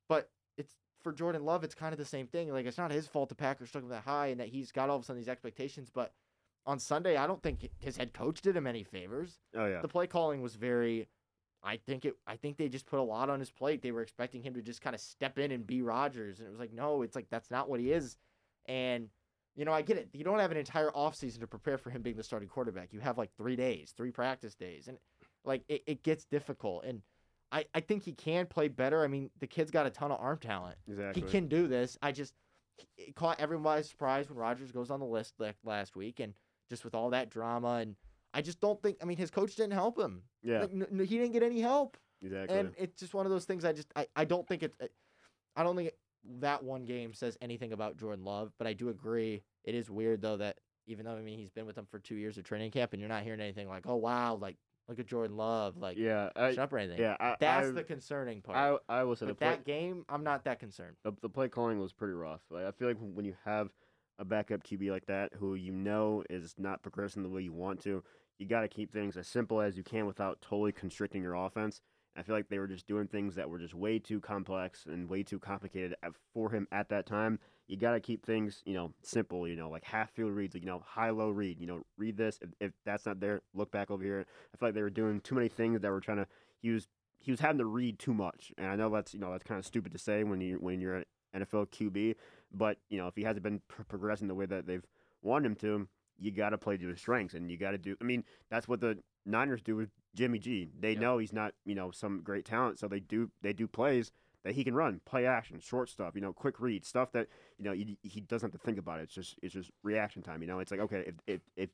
but it's for Jordan Love. It's kind of the same thing. Like it's not his fault the Packers took him that high and that he's got all of a sudden these expectations. But on Sunday, I don't think his head coach did him any favors. oh yeah, The play calling was very. I think it. I think they just put a lot on his plate. They were expecting him to just kind of step in and be Rodgers, and it was like, no, it's like that's not what he is. And you know, I get it. You don't have an entire offseason to prepare for him being the starting quarterback. You have like three days, three practice days, and like it, it gets difficult. And I, I think he can play better. I mean, the kid's got a ton of arm talent. exactly. He can do this. I just it caught everyone by surprise when Rodgers goes on the list like last week, and just with all that drama, and I just don't think. I mean, his coach didn't help him. Yeah, Like, n- n- he didn't get any help, exactly. and it's just one of those things. I just I, I don't think it's. I don't think that one game says anything about Jordan Love, but I do agree. It is weird though that even though I mean he's been with them for two years of training camp, and you're not hearing anything like, oh wow, like look at Jordan Love, like yeah, I, up or anything. yeah, I, That's I, the concerning part. I, I will say With play, that game, I'm not that concerned. the, the play calling was pretty rough. Like, I feel like when you have a backup QB like that, who you know is not progressing the way you want to, you got to keep things as simple as you can without totally constricting your offense. I feel like they were just doing things that were just way too complex and way too complicated for him at that time. You got to keep things, you know, simple. You know, like half field reads, you know, high low read. You know, read this. If, if that's not there, look back over here. I feel like they were doing too many things that were trying to. He was he was having to read too much, and I know that's you know that's kind of stupid to say when you when you're an NFL QB, but you know if he hasn't been pr- progressing the way that they've wanted him to, you got to play to his strengths, and you got to do. I mean, that's what the Niners do with Jimmy G. They Yep. know he's not you know some great talent, so they do they do plays that he can run, play action, short stuff, you know, quick read, stuff that you know he, he doesn't have to think about it. It's just it's just reaction time. You know, it's like okay, if if if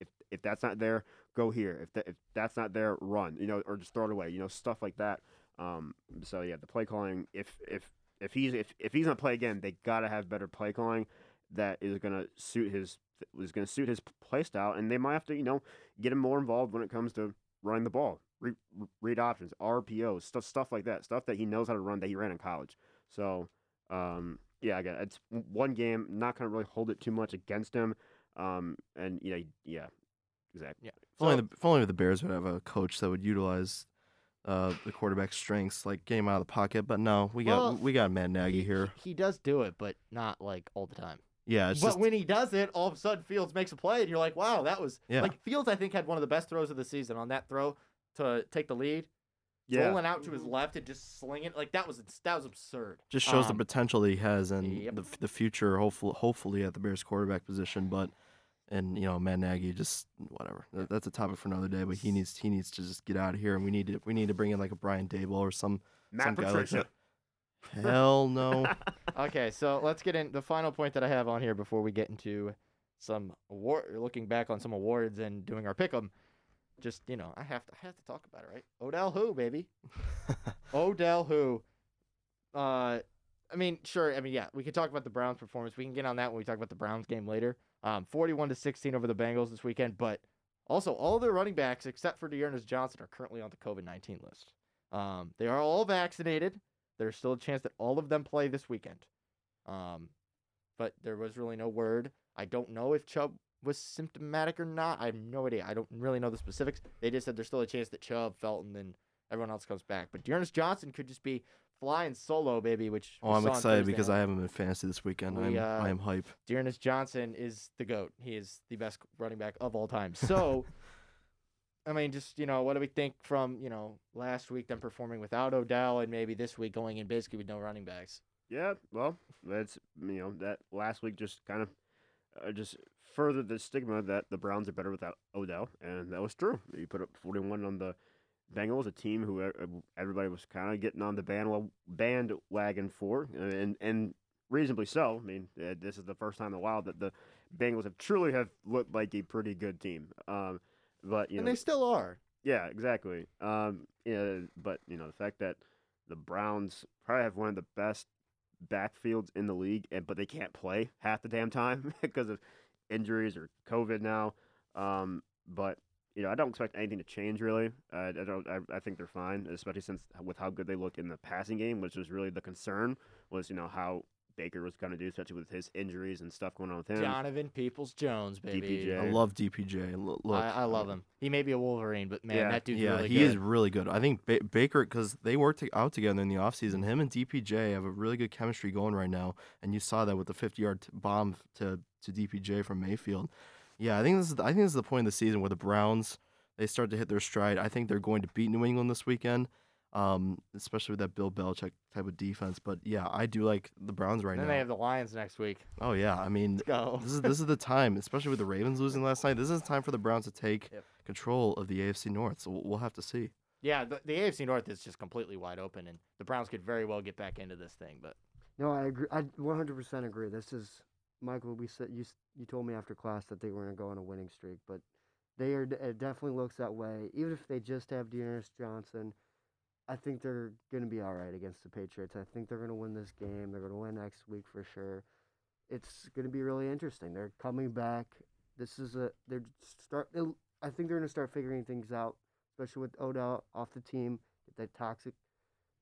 if, if that's not there, go here. If that if that's not there, run. You know, or just throw it away. You know, stuff like that. Um, so yeah, the play calling. If if if he's if, if he's gonna play again, they gotta have better play calling that is gonna suit his is gonna suit his play style, and they might have to you know get him more involved when it comes to running the ball, read, read options, RPOs, stuff stuff like that, stuff that he knows how to run that he ran in college. So um, yeah, again, it's one game. Not gonna really hold it too much against him. Um, and yeah, yeah, exactly. Yeah. If only, the, if only the Bears would have a coach that would utilize uh, the quarterback's strengths, like get him out of the pocket. But no, we got Well, we got Matt Nagy he, here. He does do it, but not like all the time. Yeah, it's but just when he does it, all of a sudden Fields makes a play, and you're like, "Wow, that was Yeah. like Fields." I think had one of the best throws of the season on that throw to take the lead, Yeah, rolling out to his left and just slinging like that was that was absurd. just shows the Um, potential that he has and yep. the the future. Hopefully, hopefully at the Bears quarterback position, but. And you know, Matt Nagy, just whatever. That- That's a topic for another day. But he needs he needs to just get out of here, and we need to we need to bring in like a Brian Daboll or some Matt some guy like that. Hell no. Okay, so let's get in the final point that I have on here before we get into some award, looking back on some awards and doing our pick 'em. Just you know, I have to I have to talk about it, right? Odell who baby, Odell who. Uh, I mean, sure. I mean, yeah, we can talk about the Browns' performance. We can get on that when we talk about the Browns game later. Um, forty-one to sixteen over the Bengals this weekend, but also all their running backs except for D'Ernest Johnson are currently on the COVID nineteen list. Um, they are all vaccinated. There's still a chance that all of them play this weekend. Um, but there was really no word. I don't know if Chubb was symptomatic or not. I have no idea. I don't really know the specifics. They just said there's still a chance that Chubb, Felton, and everyone else comes back. But D'Ernest Johnson could just be flying solo, baby. Which Oh, I'm excited because night. I haven't been fantasy this weekend. We, I'm uh, I am hype. D'Ernest Johnson is the goat. He is the best running back of all time. So, I mean, just you know, what do we think from you know last week them performing without Odell and maybe this week going in basically with no running backs? Yeah, well, that's you know that last week just kind of uh, just furthered the stigma that the Browns are better without Odell, and that was true. You put up 41 on the Bengals, a team who e- everybody was kind of getting on the bandwa- bandwagon for, and and reasonably so. I mean, uh, this is the first time in a while that the Bengals have truly have looked like a pretty good team. Um, but you and know, they still are. yeah, exactly. Um, yeah, but you know the fact that the Browns probably have one of the best backfields in the league, and but they can't play half the damn time because of injuries or COVID now. Um, but you know, I don't expect anything to change really. I, I don't. I, I think they're fine, especially since with how good they looked in the passing game, which was really the concern. Was you know how Baker was going to do, especially with his injuries and stuff going on with him. Donovan Peoples Jones, baby. DPJ. I love DPJ. Lo- Look, I, I love him. He may be a Wolverine, but man, Yeah. that dude's yeah, really he good. is really good. I think ba- Baker, because they worked out together in the offseason, him and DPJ have a really good chemistry going right now. And you saw that with the 50 yard t- bomb to, to DPJ from Mayfield. Yeah, I think this is the, I think this is the point of the season where the Browns they start to hit their stride. I think they're going to beat New England this weekend, um, especially with that Bill Belichick type of defense. But yeah, I do like the Browns right then now. Then they have the Lions next week. oh yeah, I mean Let's go. this is this is the time, especially with the Ravens losing last night. This is the time for the Browns to take Yep. control of the AFC North. So we'll, we'll have to see. yeah, the, the AFC North is just completely wide open, and the Browns could very well get back into this thing. But No, I agree. I 100% agree. This is Michael. We said you you told me after class that they were going to go on a winning streak, but they are. It definitely looks that way. Even if they just have D'Ernest Johnson, I think they're going to be all right against the Patriots. I think they're going to win this game. They're going to win next week for sure. It's going to be really interesting. They're coming back. This is a they're start. they'll- I think they're going to start figuring things out, especially with Odell off the team. Get that toxic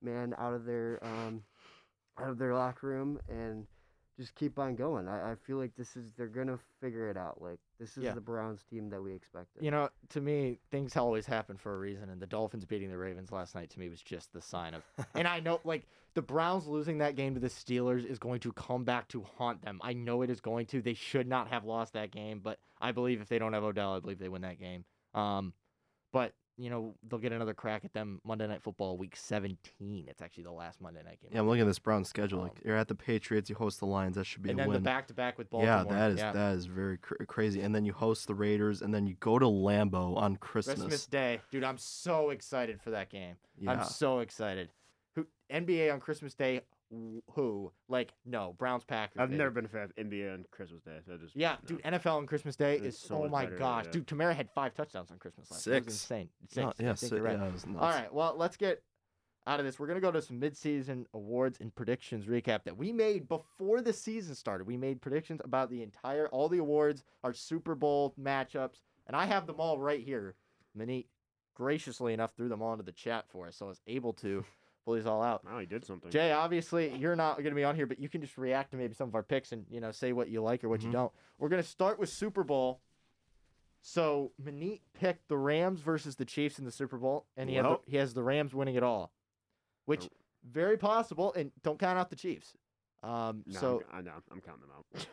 man out of their um, out of their locker room and just keep on going. I, I feel like this is they're gonna figure it out. Like this is Yeah. the Browns team that we expected. You know, to me, things always happen for a reason, and the Dolphins beating the Ravens last night to me was just the sign of. and I know, like, the Browns losing that game to the Steelers is going to come back to haunt them. I know it is going to. They should not have lost that game, but I believe if they don't have Odell, I believe they win that game. Um, but you know, they'll get another crack at them Monday Night Football, Week 17. It's actually the last Monday night game. Yeah, I'm looking at this Browns schedule. Like Um, you're at the Patriots, you host the Lions. That should be and a then the back to back with Baltimore. yeah, that is that is very cr- crazy. And then you host the Raiders, and then you go to Lambeau on Christmas. Christmas Day, dude. I'm so excited for that game. Yeah, I'm so excited. Who NBA on Christmas Day? Wh- Who? Like no Browns Packers. I've baby. never been a fan of NBA on Christmas Day, so I just Yeah, no. dude. NFL on Christmas Day It's is so oh my better, gosh, yeah. dude. Kamara had five touchdowns on Christmas last. night. It was Six. insane. Six. No, I yeah, think si- right. yeah, it was nuts. All right. Well, let's get out of this. We're gonna go to some midseason awards and predictions recap that we made before the season started. We made predictions about the entire all the awards, our Super Bowl matchups, and I have them all right here. Minnie graciously enough threw them all into the chat for us, so I was able to pull these all out. Wow, he did something. Jay, obviously you're not going to be on here, but you can just react to maybe some of our picks and you know say what you like or what you Mhm. don't. We're going to start with Super Bowl. So Manit picked the Rams versus the Chiefs in the Super Bowl, and he had Well- the, he has the Rams winning it all, which very possible. And don't count out the Chiefs. Um, no, so I'm, I know, I'm counting them out.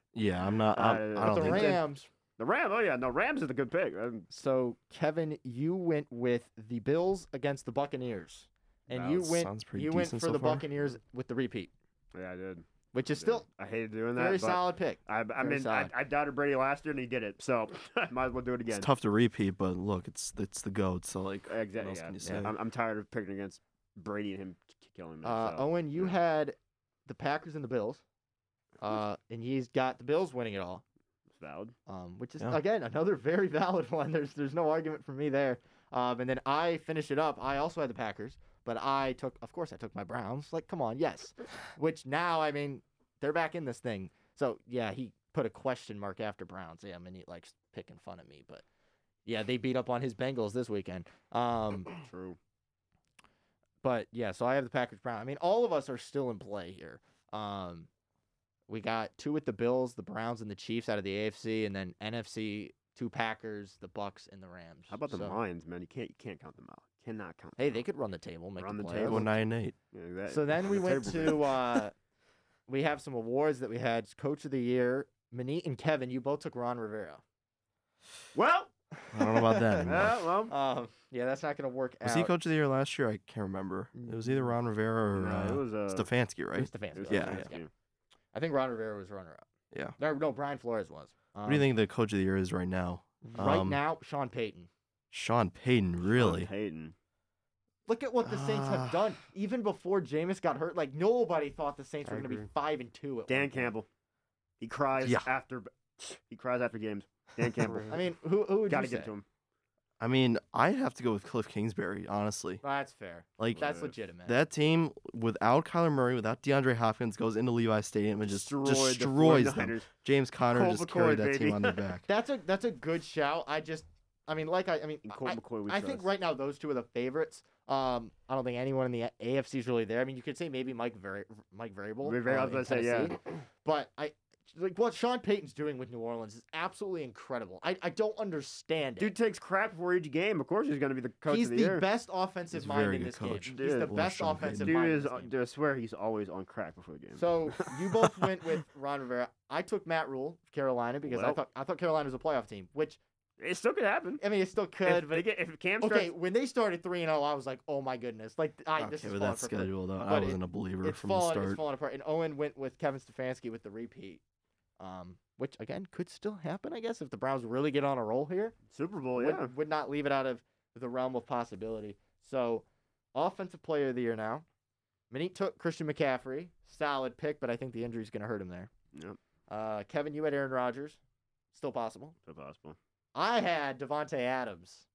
Yeah, I'm not. Uh, I'm, but I but don't the think. that- Rams. the Rams, oh yeah, no, Rams is a good pick. Um, So Kevin, you went with the Bills against the Buccaneers, and you went sounds pretty you went decent for so the far. Buccaneers with the repeat, yeah, I did. which is I still I hated doing that. very but solid pick. I, I Very mean, I, solid. I doubted Brady last year and he did it, so might as well do it again. It's tough to repeat, but look, it's it's the goat. So like, Exactly. else Yeah. can you yeah. say? I'm, I'm tired of picking against Brady and him k- killing me. Uh, so, Owen, you yeah. had the Packers and the Bills, uh, and he's got the Bills winning it all, It's valid. um, which is Yeah. again another very valid one. There's there's no argument for me there. Um, and then I finish it up. I also had the Packers, but I took, of course, I took my Browns. Like, come on, yes. Which now, I mean, they're back in this thing. So yeah, he put a question mark after Browns. Yeah, I mean, he likes picking fun at me, but yeah, they beat up on his Bengals this weekend. Um, True. But yeah, so I have the Packers Brown. I mean, all of us are still in play here. Um, we got two with the Bills, the Browns, and the Chiefs out of the AFC, and then NFC two Packers, the Bucs, and the Rams. How about the So- Lions, man? You can't you can't count them out. Cannot count. Hey, they could run the table, make Run the, the playoffs. table. go nine eight. Yeah, that- So then we the went table to uh, we have some awards that we had. Coach of the Year, Manit and Kevin. You both took Ron Rivera. well, I don't know about that anymore. yeah, well, Um, yeah, that's not gonna work Was out. he coach of the year last year? I can't remember. It was either Ron Rivera or no, uh, it was uh, Stefanski, It right? was it Stefanski. was Yeah. Stefanski. I think Ron Rivera was runner up. Yeah. No, no, Brian Flores was. What do you Um, think the coach of the year is right now? Right Um, now, Sean Payton. Sean Payton, really? Sean Payton. Look at what the Saints have Ah. done. Even before Jameis got hurt, like nobody thought the Saints I were going to be agree. five and two. At Dan one. Campbell. He cries Yeah. after he cries after games. Dan Campbell. I mean, who who would Got to you get say? to him. I mean, I'd have to go with Cliff Kingsbury, honestly. That's fair. Like That's legitimate. that team without Kyler Murray, without DeAndre Hopkins, goes into Levi Stadium and just Destroyed the destroys them. 49ers. James Conner Colt just McCoy, carried that baby. team on their back. that's a that's a good shout. I just, I mean, like I, I mean, Colt I, McCoy we I think right now those two are the favorites. Um, I don't think anyone in the AFC is really there. I mean, you could say maybe Mike Vari- Mike Vrabel. Very- I was gonna say, yeah. But I like what Sean Payton's doing with New Orleans is absolutely incredible. I, I don't understand it. Dude takes crap before each game. Of course, he's going to be the coach he's of the, the, year. best offensive He's mind in this coach. game. He's the Dude. Best Sean offensive Payton. mind. Dude in is, this game. dude, I swear he's always on crack before the game. So you both went with Ron Rivera. I took Matt Rhule of Carolina because I thought I thought Carolina was a playoff team, which it still could happen. I mean it still could, they but get, if Cam starts... okay, when they started three and zero, I was like, oh my goodness, like I this okay, is with falling that for Cliff. schedule, though, I But it- wasn't a believer It's from the falling, start. it's falling apart. And Owen went with Kevin Stefanski with the repeat, um, which again could still happen, I guess, if the Browns really get on a roll here. Super Bowl, would, yeah. would not leave it out of the realm of possibility. So, offensive player of the year now. Manit took Christian McCaffrey, solid pick, but I think the injury is going to hurt him there. Yep, Uh, Kevin, you had Aaron Rodgers, still possible. still possible. I had Davante Adams,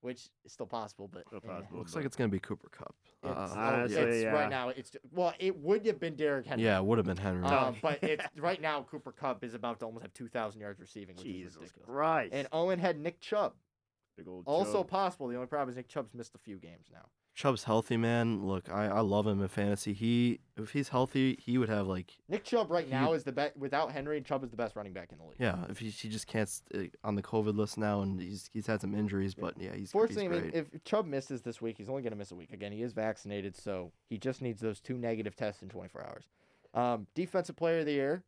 which is still possible, but Still eh, possible. Looks but- like it's gonna be Cooper Kupp. It's, Uh, Honestly, it's yeah. right now. It's well, it would have been Derrick Henry. yeah, it would have been Henry. Um, but it's right now. Cooper Kupp is about to almost have two thousand yards receiving, which is Jesus ridiculous. Christ. And Owen had Nick Chubb, Big old also Chubb. possible. The only problem is Nick Chubb's missed a few games now. Chubb's healthy, man. Look, I, I love him in fantasy. He if he's healthy, he would have like Nick Chubb right He- now is the best without Henry. Chubb is the best running back in the league. yeah. If he, he just can't st- uh, on the COVID list now, and he's he's had some injuries, but yeah, he's Fortunately, he's I mean, if Chubb misses this week, he's only going to miss a week. Again, he is vaccinated, so he just needs those two negative tests in 24 hours. Um, defensive player of the year,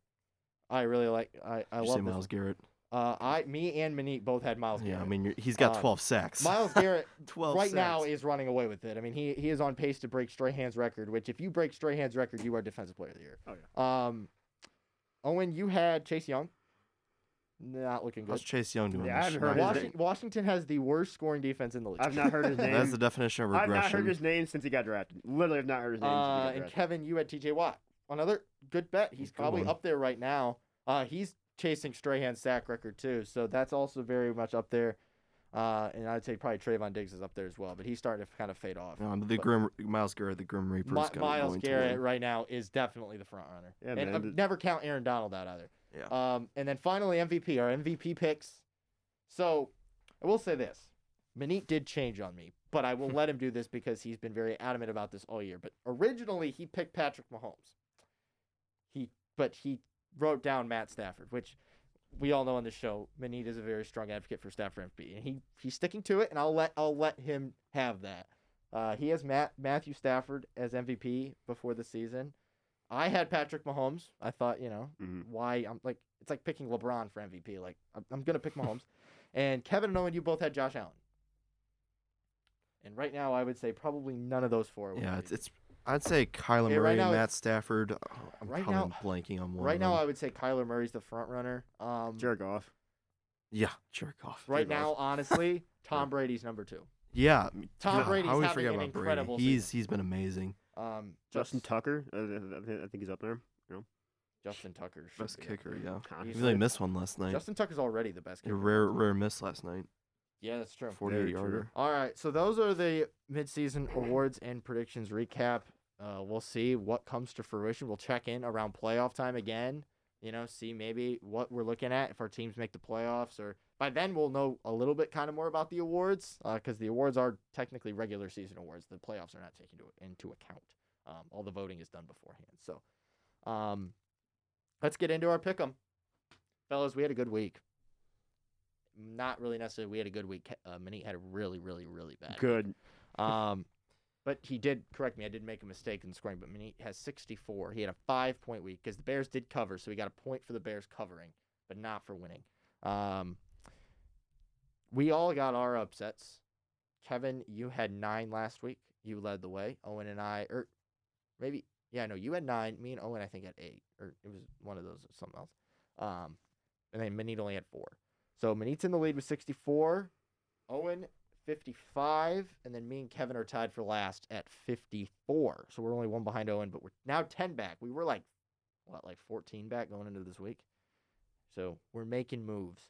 I really like. I, I Did love. Myles Garrett. Uh, I, me, and Manit both had Myles. Garrett. Yeah, I mean you're, he's got Uh, 12 sacks. Myles Garrett 12 right now sacks. is running away with it. I mean, he he is on pace to break Strahan's record. Which, if you break Strahan's record, you are defensive player of the year. Oh, yeah. Um, Owen, you had Chase Young. Not looking How's good. Chase Young doing? Yeah, I haven't year? heard his Washington, Washington has the worst scoring defense in the league. I've not heard his name. That's the definition of regression. I've not heard his name since he got drafted. Literally, I've not heard his name Uh, since he and got drafted. Kevin, you had T.J. Watt. Another good bet. He's Good probably one. up there right now. Uh, he's chasing Strahan's sack record too, so that's also very much up there. Uh, and I'd say probably Trevon Diggs is up there as well, but he's starting to kind of fade off. Um, the But- Grim Myles Garrett, the Grim Reaper. Mi- Myles Garrett right now is definitely the front runner. Yeah, and man, uh, but- never count Aaron Donald out either. Yeah. Um, and then finally MVP, our MVP picks. So I will say this: Manit did change on me, but I will let him do this because he's been very adamant about this all year. But originally he picked Patrick Mahomes. He, but he wrote down Matt Stafford, which we all know on the show. Manit is a very strong advocate for Stafford MVP, and he he's sticking to it. And I'll let I'll let him have that. Uh, he has Matt Matthew Stafford as MVP before the season. I had Patrick Mahomes. I thought, you know, Mhm. why I'm like it's like picking LeBron for MVP. Like I'm, I'm gonna pick Mahomes. and Kevin and Owen, you both had Josh Allen. And right now, I would say probably none of those four. would Yeah, it's, it's I'd say Kyler Yeah, Murray, right now Matt Stafford. oh, I'm right now- blanking on one. right now. I would say Kyler Murray's the front runner. Um, Jared Goff. yeah, jerk off. right Jared now, Goff. honestly, Tom Brady's number two. Yeah, Tom God, Brady's How we having forget an about Brady? He's season. he's been amazing. Um, Justin Just- Tucker. I, I, I think- he's up there. You know? Justin Tucker. Best be kicker, yeah. He really missed one last night. Justin Tucker's already the best A rare rare miss last night. Yeah, that's true. 48 yarder. All right, so those are the midseason awards and predictions recap. Uh, we'll see what comes to fruition. We'll check in around playoff time again. You know, see maybe what we're looking at if our teams make the playoffs, or by then we'll know a little bit kind of more about the awards because the awards are technically regular season awards. The playoffs are not taken into, into account. Um, all the voting is done beforehand. So, um, let's get into our pick 'em, fellas. We had a good week. Not really necessarily. We had a good week. Uh, Manit had a really, really, really bad. week. Good. Um, but he did correct me. I did make a mistake in scoring. But Manit has 64. He had a five point week because the Bears did cover, so he got a point for the Bears covering, but not for winning. Um, we all got our upsets. Kevin, you had nine last week. You led the way. Owen and I, or maybe, yeah, no, you had nine. Me and Owen, I think, had eight, or it was one of those or something else. Um, and then Manit only had four. So Manit's in the lead with 64. Owen 55, and then me and Kevin are tied for last at 54. So we're only one behind Owen, but we're now 10 back. We were like, what, like 14 back going into this week? So we're making moves.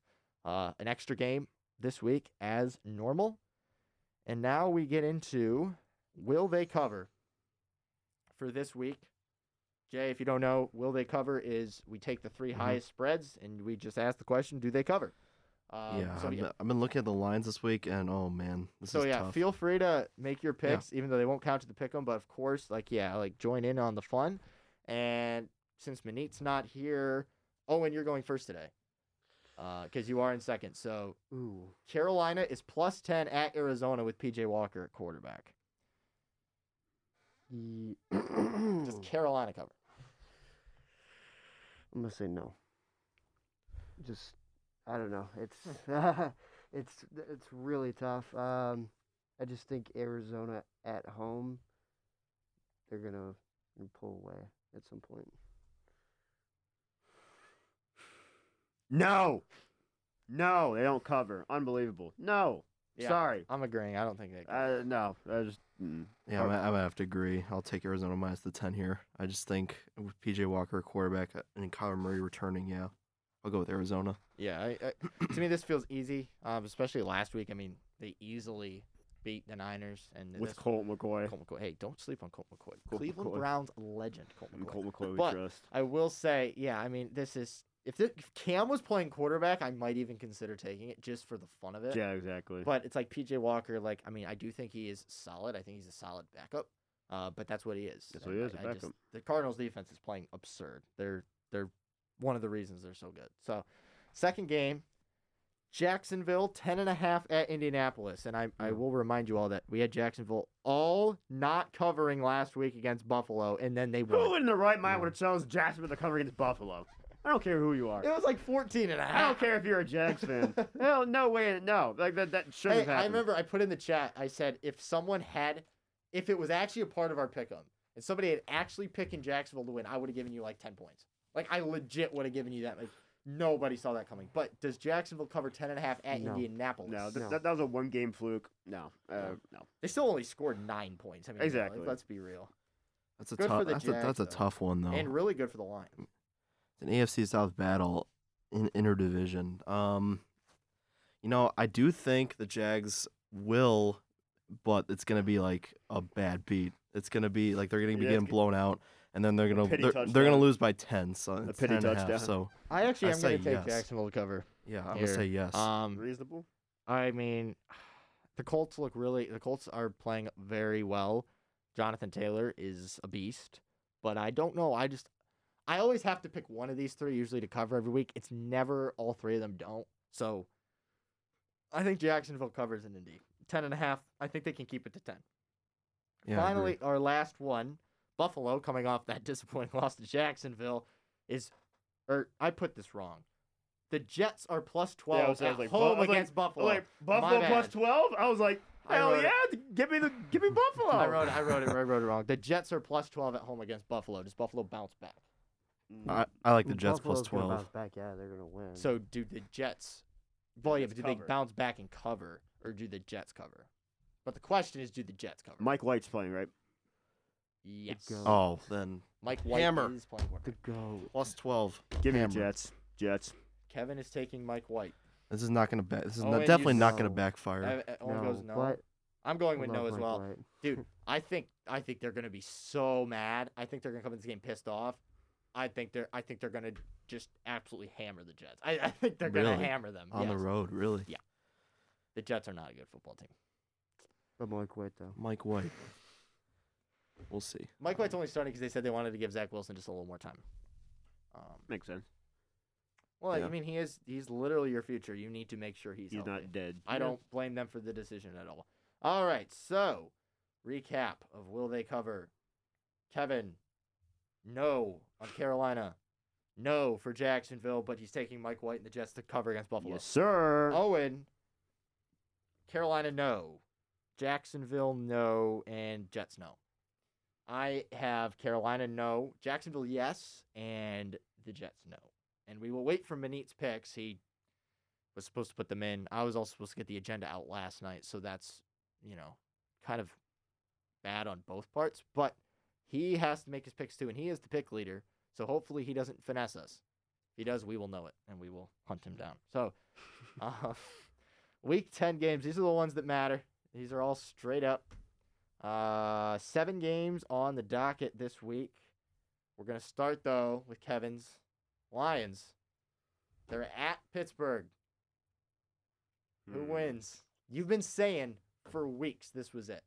Uh, an extra game this week as normal. And now we get into will they cover for this week? Jay, if you don't know, will they cover is we take the 3 Mhm. highest spreads and we just ask the question, do they cover? Um, yeah, so I've, yeah, been- I've been looking at the lines this week, and oh man, this so yeah, tough. feel free to make your Yeah. picks, even though they won't count to the pick 'em. But of course, like yeah, like join in on the fun. And since Manit's not here, Owen, you're going first today, because you are in second. So Ooh. Carolina is plus ten at Arizona with PJ Walker at quarterback. Does Carolina cover? I'm gonna say no. Just, I don't know. It's it's it's really tough. Um, I just think Arizona at home, they're gonna pull away at some point. No. No, they don't cover. Unbelievable. No. Yeah. Sorry. I'm agreeing. I don't think they. Cover. Uh, no. I just. Mm. Yeah, I might, I might have to agree. I'll take Arizona minus the ten here. I just think with PJ Walker quarterback uh, and Kyler Murray returning, yeah, I'll go with Arizona. Yeah, I, I, to me this feels easy. Um, especially last week. I mean, they easily beat the Niners and With this- Colt McCoy. Colt McCoy. Hey, don't sleep on Colt McCoy. Colt Cleveland McCoy. Browns legend Colt McCoy. Colt McCoy But- trust. I will say, yeah, I mean, this is if, the, if Cam was playing quarterback, I might even consider taking it just for the fun of it. Yeah, exactly. But it's like PJ Walker. Like, I mean, I do think he is solid. I think he's a solid backup. Uh, but that's what he is. That's what he is, I just- the Cardinals defense is playing absurd. They're they're one of the reasons they're so good. So, second game, Jacksonville ten and a half at Indianapolis, and I I hmm. will remind you all that we had Jacksonville all not covering last week against Buffalo, and then they won. who in the right mind would have chosen Jacksonville to cover against Buffalo? I don't care who you are. It was like 14 and a half. I don't care if you're a Jags fan. Hell, no way, no. Like that, that shouldn't Hey, happened. I remember I put in the chat. I said if someone had, if it was actually a part of our pick 'em, and somebody had actually picking Jacksonville to win, I would have given you like ten points. Like I legit would have given you that. Like nobody saw that coming. But does Jacksonville cover ten and a half at No. Indianapolis? No, th- No. That, that was a one game fluke. No, uh, no. They still only scored nine points. I mean, you know, Exactly. let's be real. That's a Good tough. the That's a, that's a tough one though. And really good for the Lions. It's an AFC South battle in interdivision. Um, you know, I do think the Jags will, but it's gonna be like a bad beat. It's gonna be like they're gonna be Yeah, getting g- blown out, and then they're gonna pity they're, they're gonna lose by ten. So it's pity 10 and a half, touchdown. So I actually I am going to say take yes. Jacksonville to cover. yeah, I'm gonna say yes. Um, Reasonable. I mean, the Colts look really. The Colts are playing very well. Jonathan Taylor is a beast, but I don't know. I just, I always have to pick one of these three usually to cover every week. It's never all three of them don't. So, I think Jacksonville covers in Indy ten and a half. I think they can keep it to ten. yeah, I agree. Finally, our last one, Buffalo, coming off that disappointing loss to Jacksonville, is, or I put this wrong. The Jets are plus Yeah, I twelve was- I at like, home I was like- against Buffalo. Like Buffalo My plus bad. twelve. I was like, I hell wrote it. yeah! Give me the, give me Buffalo. I wrote it. I wrote it. I wrote it wrong. The Jets are plus twelve at home against Buffalo. Does Buffalo bounce back? I, I like the Jets Buffalo's twelve. bounce back. Yeah, they're gonna win. So do the Jets? Well, yeah, Jets but do they bounce back and cover, or do the Jets cover? But the question is, do the Jets cover? Mike White's playing, right? Yes. go. Oh, then Mike White Hammer. is playing to quarterback. go. plus twelve. Give me the Hammer. Jets. Jets. Kevin is taking Mike White. This is not gonna back. This is Owen, not, you definitely not gonna know. backfire. Uh, uh, Owen no, goes no. But I'm going I with love no as Mike well, White. dude. I think I think they're gonna be so mad. I think they're gonna come in this game pissed off. I think they're I think they're gonna just absolutely hammer the Jets. I, I think they're gonna Really? hammer them. On the yes. road, really. Yeah. The Jets are not a good football team. But Mike White though. Mike White. We'll see. Mike White's only starting because they said they wanted to give Zach Wilson just a little more time. Um, Makes sense. well, Yeah. I mean, he is he's literally your future. You need to make sure he's, He's healthy. not dead. I don't blame them for the decision at all. All right, so recap of will they cover? Kevin, no on Carolina, no for Jacksonville, but he's taking Mike White and the Jets to cover against Buffalo. Yes, sir. Owen, Carolina, no. Jacksonville, no. And Jets, no. I have Carolina, no. Jacksonville, yes. And the Jets, no. And we will wait for Manit's picks. He was supposed to put them in. I was also supposed to get the agenda out last night. So that's, you know, kind of bad on both parts. But he has to make his picks too. And he is the pick leader. So hopefully he doesn't finesse us. If he does, we will know it and we will hunt him down. So, uh, week 10 games. These are the ones that matter. These are all straight up. Uh, seven games on the docket this week. We're going to start, though, with Kevin's Lions. They're at Pittsburgh. Who Hmm. wins? You've been saying for weeks this was it.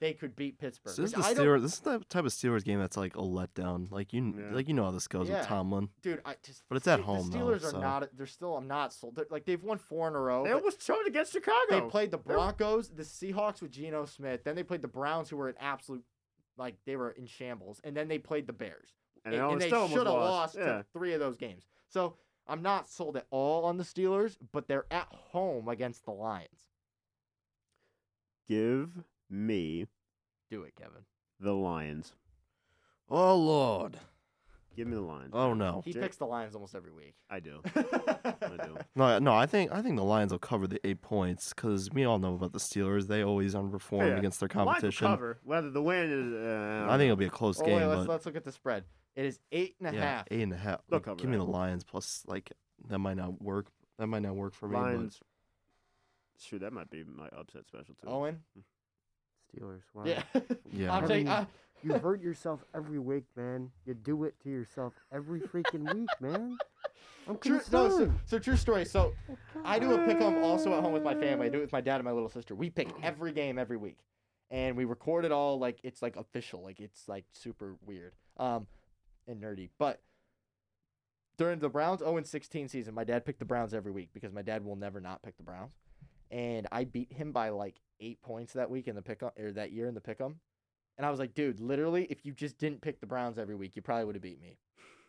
They could beat Pittsburgh. So this is the I don't- Steelers. This is the type of Steelers game that's like a letdown. Like you, Yeah. like you know how this goes Yeah. with Tomlin. dude. I just But it's at the- home, The though, Steelers are so- not. They're still. I'm not sold. They're, like they've won four in a row. They but almost choked against Chicago. They played the Broncos, the Seahawks with Geno Smith. Then they played the Browns, who were an absolute, like they were in shambles. And then they played the Bears, and, and, they, and they should have lost. lost Yeah. to three of those games. So I'm not sold at all on the Steelers, but they're at home against the Lions. Give me Do it, Kevin. the Lions. Oh Lord. Give me the Lions. Oh no. He Jay- picks the Lions almost every week. I do. I do. No, no. I think I think the Lions will cover the eight points because we all know about the Steelers. They always underperform Yeah. against their competition. Lions will competition. cover. Whether the win is, uh, I think it'll be a close Oh game, wait, let's but let's look at the spread. It is eight and a half. yeah, eight and a half. They'll Like, cover give me that. the Lions plus like that might not work. That might not work for me. Lions. Shoot, that might be my upset special too. Owen. Steelers. Wow. Yeah. Yeah. I'm I taking. mean, I, You hurt yourself every week, man. You do it to yourself every freaking week, man. I'm True, no, so, so true story. So I do a pick 'em also at home with my family. I do it with my dad and my little sister. We pick every game every week, and we record it all like it's like official, like it's like super weird, um, and nerdy. But during the Browns 0 16 season, my dad picked the Browns every week because my dad will never not pick the Browns, and I beat him by like eight points that week in the pick or that year in the pick 'em. And I was like, dude, literally, if you just didn't pick the Browns every week, you probably would have beat me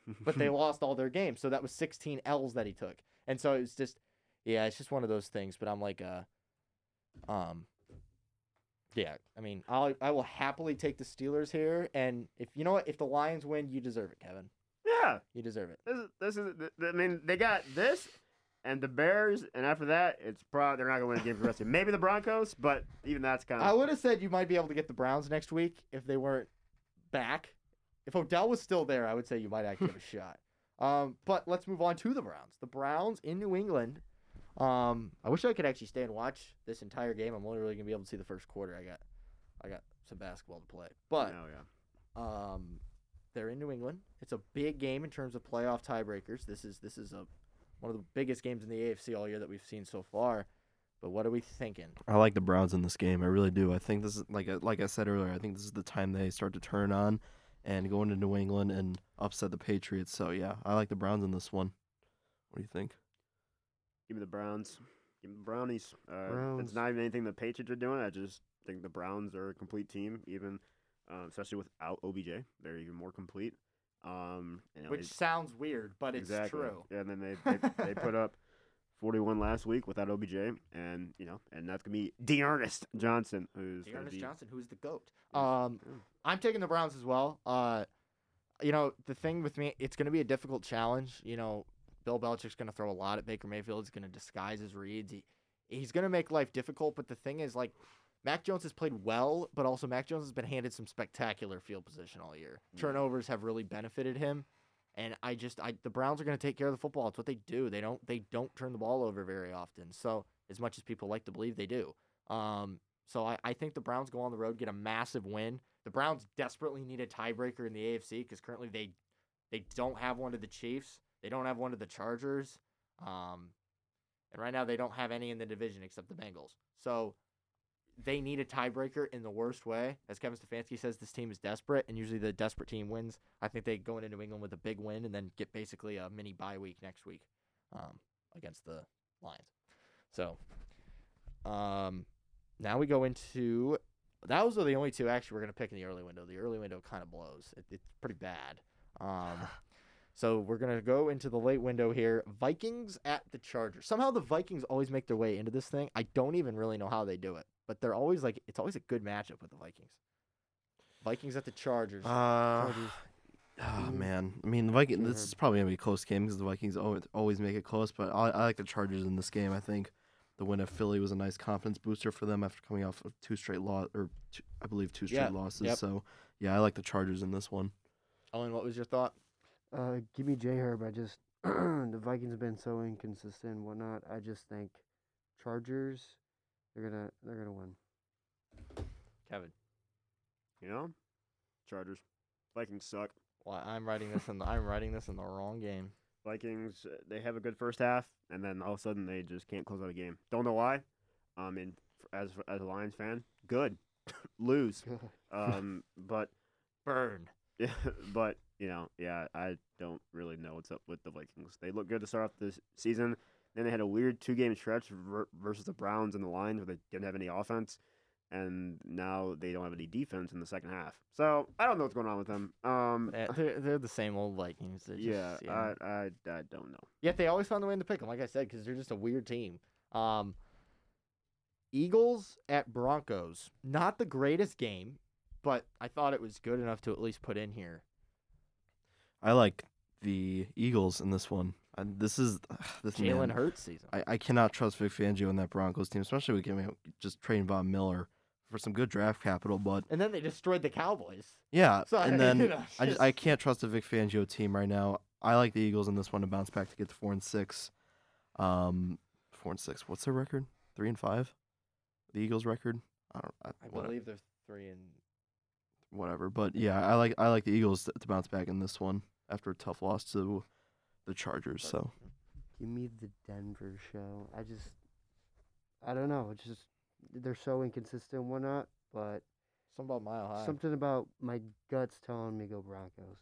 but they lost all their games. So that was 16 L's that he took. And so it was just, yeah, it's just one of those things. But I'm like, uh, um, yeah, I mean, I'll I will happily take the Steelers here. And if you know what, if the Lions win, you deserve it, Kevin. yeah. You deserve it. This is this is. I mean, they got this and the Bears, and after that, it's probably they're not gonna win a game for the rest of it. Maybe the Broncos, but even that's kind of. I would have said you might be able to get the Browns next week if they weren't back. If Odell was still there, I would say you might actually have a shot. Um, but let's move on to the Browns. The Browns in New England. Um, I wish I could actually stay and watch this entire game. I'm only really gonna be able to see the first quarter. I got, I got some basketball to play. But Oh yeah. um, they're in New England. It's a big game in terms of playoff tiebreakers. This is this is a one of the biggest games in the AFC all year that we've seen so far. But what are we thinking? I like the Browns in this game. I really do. I think this is like I- like I said earlier. I think this is the time they start to turn on and go into New England and upset the Patriots. So yeah, I like the Browns in this one. What do you think? Give me the Browns. Give me the Brownies. Uh, Browns. It's not even anything the Patriots are doing. I just think the Browns are a complete team, even uh, especially without OBJ. They're even more complete. Um, you know, Which sounds weird, but it's exactly. true. Yeah, and then they they, they put up 41 last week without OBJ, and you know, and that's gonna be D'Ernest Johnson, who's gonna Dearness be. Johnson, who's the goat. Um, Yeah. I'm taking the Browns as well. Uh, you know, the thing with me, it's going to be a difficult challenge. You know, Bill Belichick's going to throw a lot at Baker Mayfield. He's going to disguise his reads. He, he's going to make life difficult. But the thing is, like, Mac Jones has played well, but also Mac Jones has been handed some spectacular field position all year. Turnovers have really benefited him. And I just, I the Browns are going to take care of the football. It's what they do. They don't, they don't turn the ball over very often. So as much as people like to believe they do. Um, so I, I think the Browns go on the road, get a massive win. The Browns desperately need a tiebreaker in the AFC because currently they they don't have one to the Chiefs. They don't have one to the Chargers. Um, and right now they don't have any in the division except the Bengals. So they need a tiebreaker in the worst way. As Kevin Stefanski says, this team is desperate, and usually the desperate team wins. I think they go into New England with a big win and then get basically a mini bye week next week um, against the Lions. So um, now we go into those are the only two actually we're gonna pick in the early window. The early window kind of blows. It, it's pretty bad. Um, so we're gonna go into the late window here. Vikings at the Chargers. Somehow the Vikings always make their way into this thing. I don't even really know how they do it, but they're always like it's always a good matchup with the Vikings. Vikings at the Chargers. Uh, Chargers. oh man, I mean the Vikings. This is probably gonna be a close game because the Vikings always, always make it close. But I, I like the Chargers in this game. I think the win of Philly was a nice confidence booster for them after coming off of two straight loss or two, I believe two straight Yeah, losses. yep. So yeah, I like the Chargers in this one. Owen, what was your thought? Uh, give me J Herb. I just the Vikings have been so inconsistent and whatnot. I just think Chargers, they're gonna they're gonna win. Kevin. You know, Chargers, Vikings suck. Well, I'm writing this in the I'm writing this in the wrong game. Vikings, uh, they have a good first half, and then all of a sudden they just can't close out a game. Don't know why. I mean, as as a Lions fan, good, lose. Um, but Burn. Yeah, but you know, yeah, I don't really know what's up with the Vikings. They look good to start off this season. Then they had a weird two-game stretch versus the Browns and the Lions, where they didn't have any offense, and now they don't have any defense in the second half. So I don't know what's going on with them. Um, Eh, They're, they're the same old Vikings. Just, yeah, you know. I, I I don't know. Yet they always found a way to pick them, like I said, because they're just a weird team. Um, Eagles at Broncos. Not the greatest game, but I thought it was good enough to at least put in here. I like the Eagles in this one. And this is this Jalen Hurts season. I, I cannot trust Vic Fangio and that Broncos team, especially with giving just trading Von Miller for some good draft capital. But And then they destroyed the Cowboys. yeah, So and then you know, I just I can't trust the Vic Fangio team right now. I like the Eagles in this one to bounce back to get to four and six. Um, four and six. What's their record? Three and five. The Eagles' record. I don't. I, I believe they're three and whatever. But yeah, I like I like the Eagles to, to bounce back in this one after a tough loss to the Chargers. So Give me the Denver show. I just, I don't know. It's just they're so inconsistent, and whatnot. But Something about Mile High. something about my guts telling me go Broncos.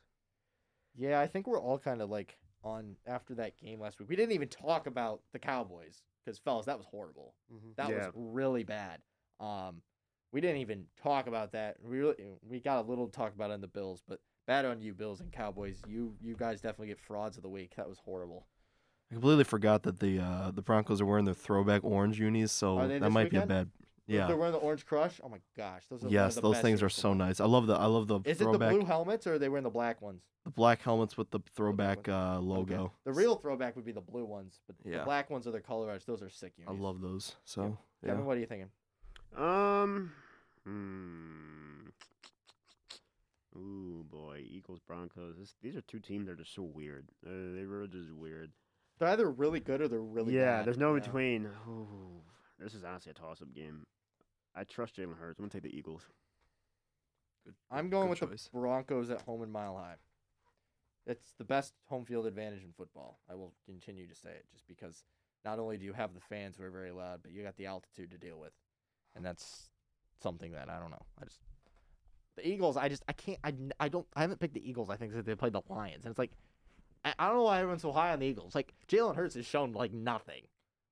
Yeah, I think we're all kind of like on after that game last week. We didn't even talk about the Cowboys because, fellas, that was horrible. Mm-hmm. That Yeah. was really bad. Um, we didn't even talk about that. We really, we got a little talk about it in the Bills, but bad on you, Bills and Cowboys. You you guys definitely get frauds of the week. That was horrible. I completely forgot that the uh, the Broncos are wearing their throwback orange unis, so that this might be a bad. Yeah. they're wearing the Orange Crush. Oh my gosh, those are one of Yes, the those best things are uniforms. so nice. I love the I love the Is it the blue helmets or are they wearing the black ones? the black helmets with the throwback ones. uh, Okay. logo. The real throwback would be the blue ones, but the black ones are their colorized. Those are sick unis. I love those. So yeah. Kevin, what are you thinking? Um. Hmm. Ooh boy, Eagles Broncos. This, these are two teams that are just so weird. Uh, they were just weird. They're either really good or they're really yeah, bad. there's no in Yeah. between. Ooh, this is honestly a toss-up game. I trust Jalen Hurts. I'm gonna take the Eagles. Good- I'm going good with choice. the Broncos at home in Mile High. It's the best home field advantage in football. I will continue to say it just because not only do you have the fans who are very loud, but you got the altitude to deal with. And that's something that I don't know. I just the Eagles, I just I can't I, I don't I haven't picked the Eagles, I think, since they played the Lions. And it's like I, I don't know why everyone's so high on the Eagles. Like Jalen Hurts has shown like nothing.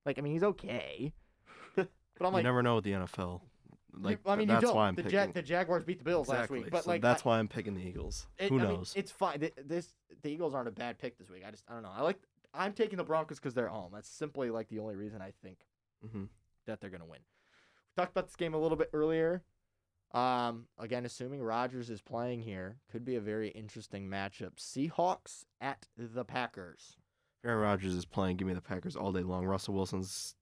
Like I mean he's okay. but I'm like you never know with the NFL. Like I mean, that's you don't. why I'm the, picking. Jag- the Jaguars beat the Bills exactly. last week, but so like that's I- why I'm picking the Eagles. it- Who I mean, knows? it's fine. Th- This the Eagles aren't a bad pick this week. I just I don't know. I like I'm taking the Broncos because they're home. That's simply like the only reason I think hmm that they're gonna win. We talked about this game a little bit earlier. Um, again, assuming Rodgers is playing here, could be a very interesting matchup. Seahawks at the Packers. Aaron Rodgers is playing. Give me the Packers all day long. Russell Wilson's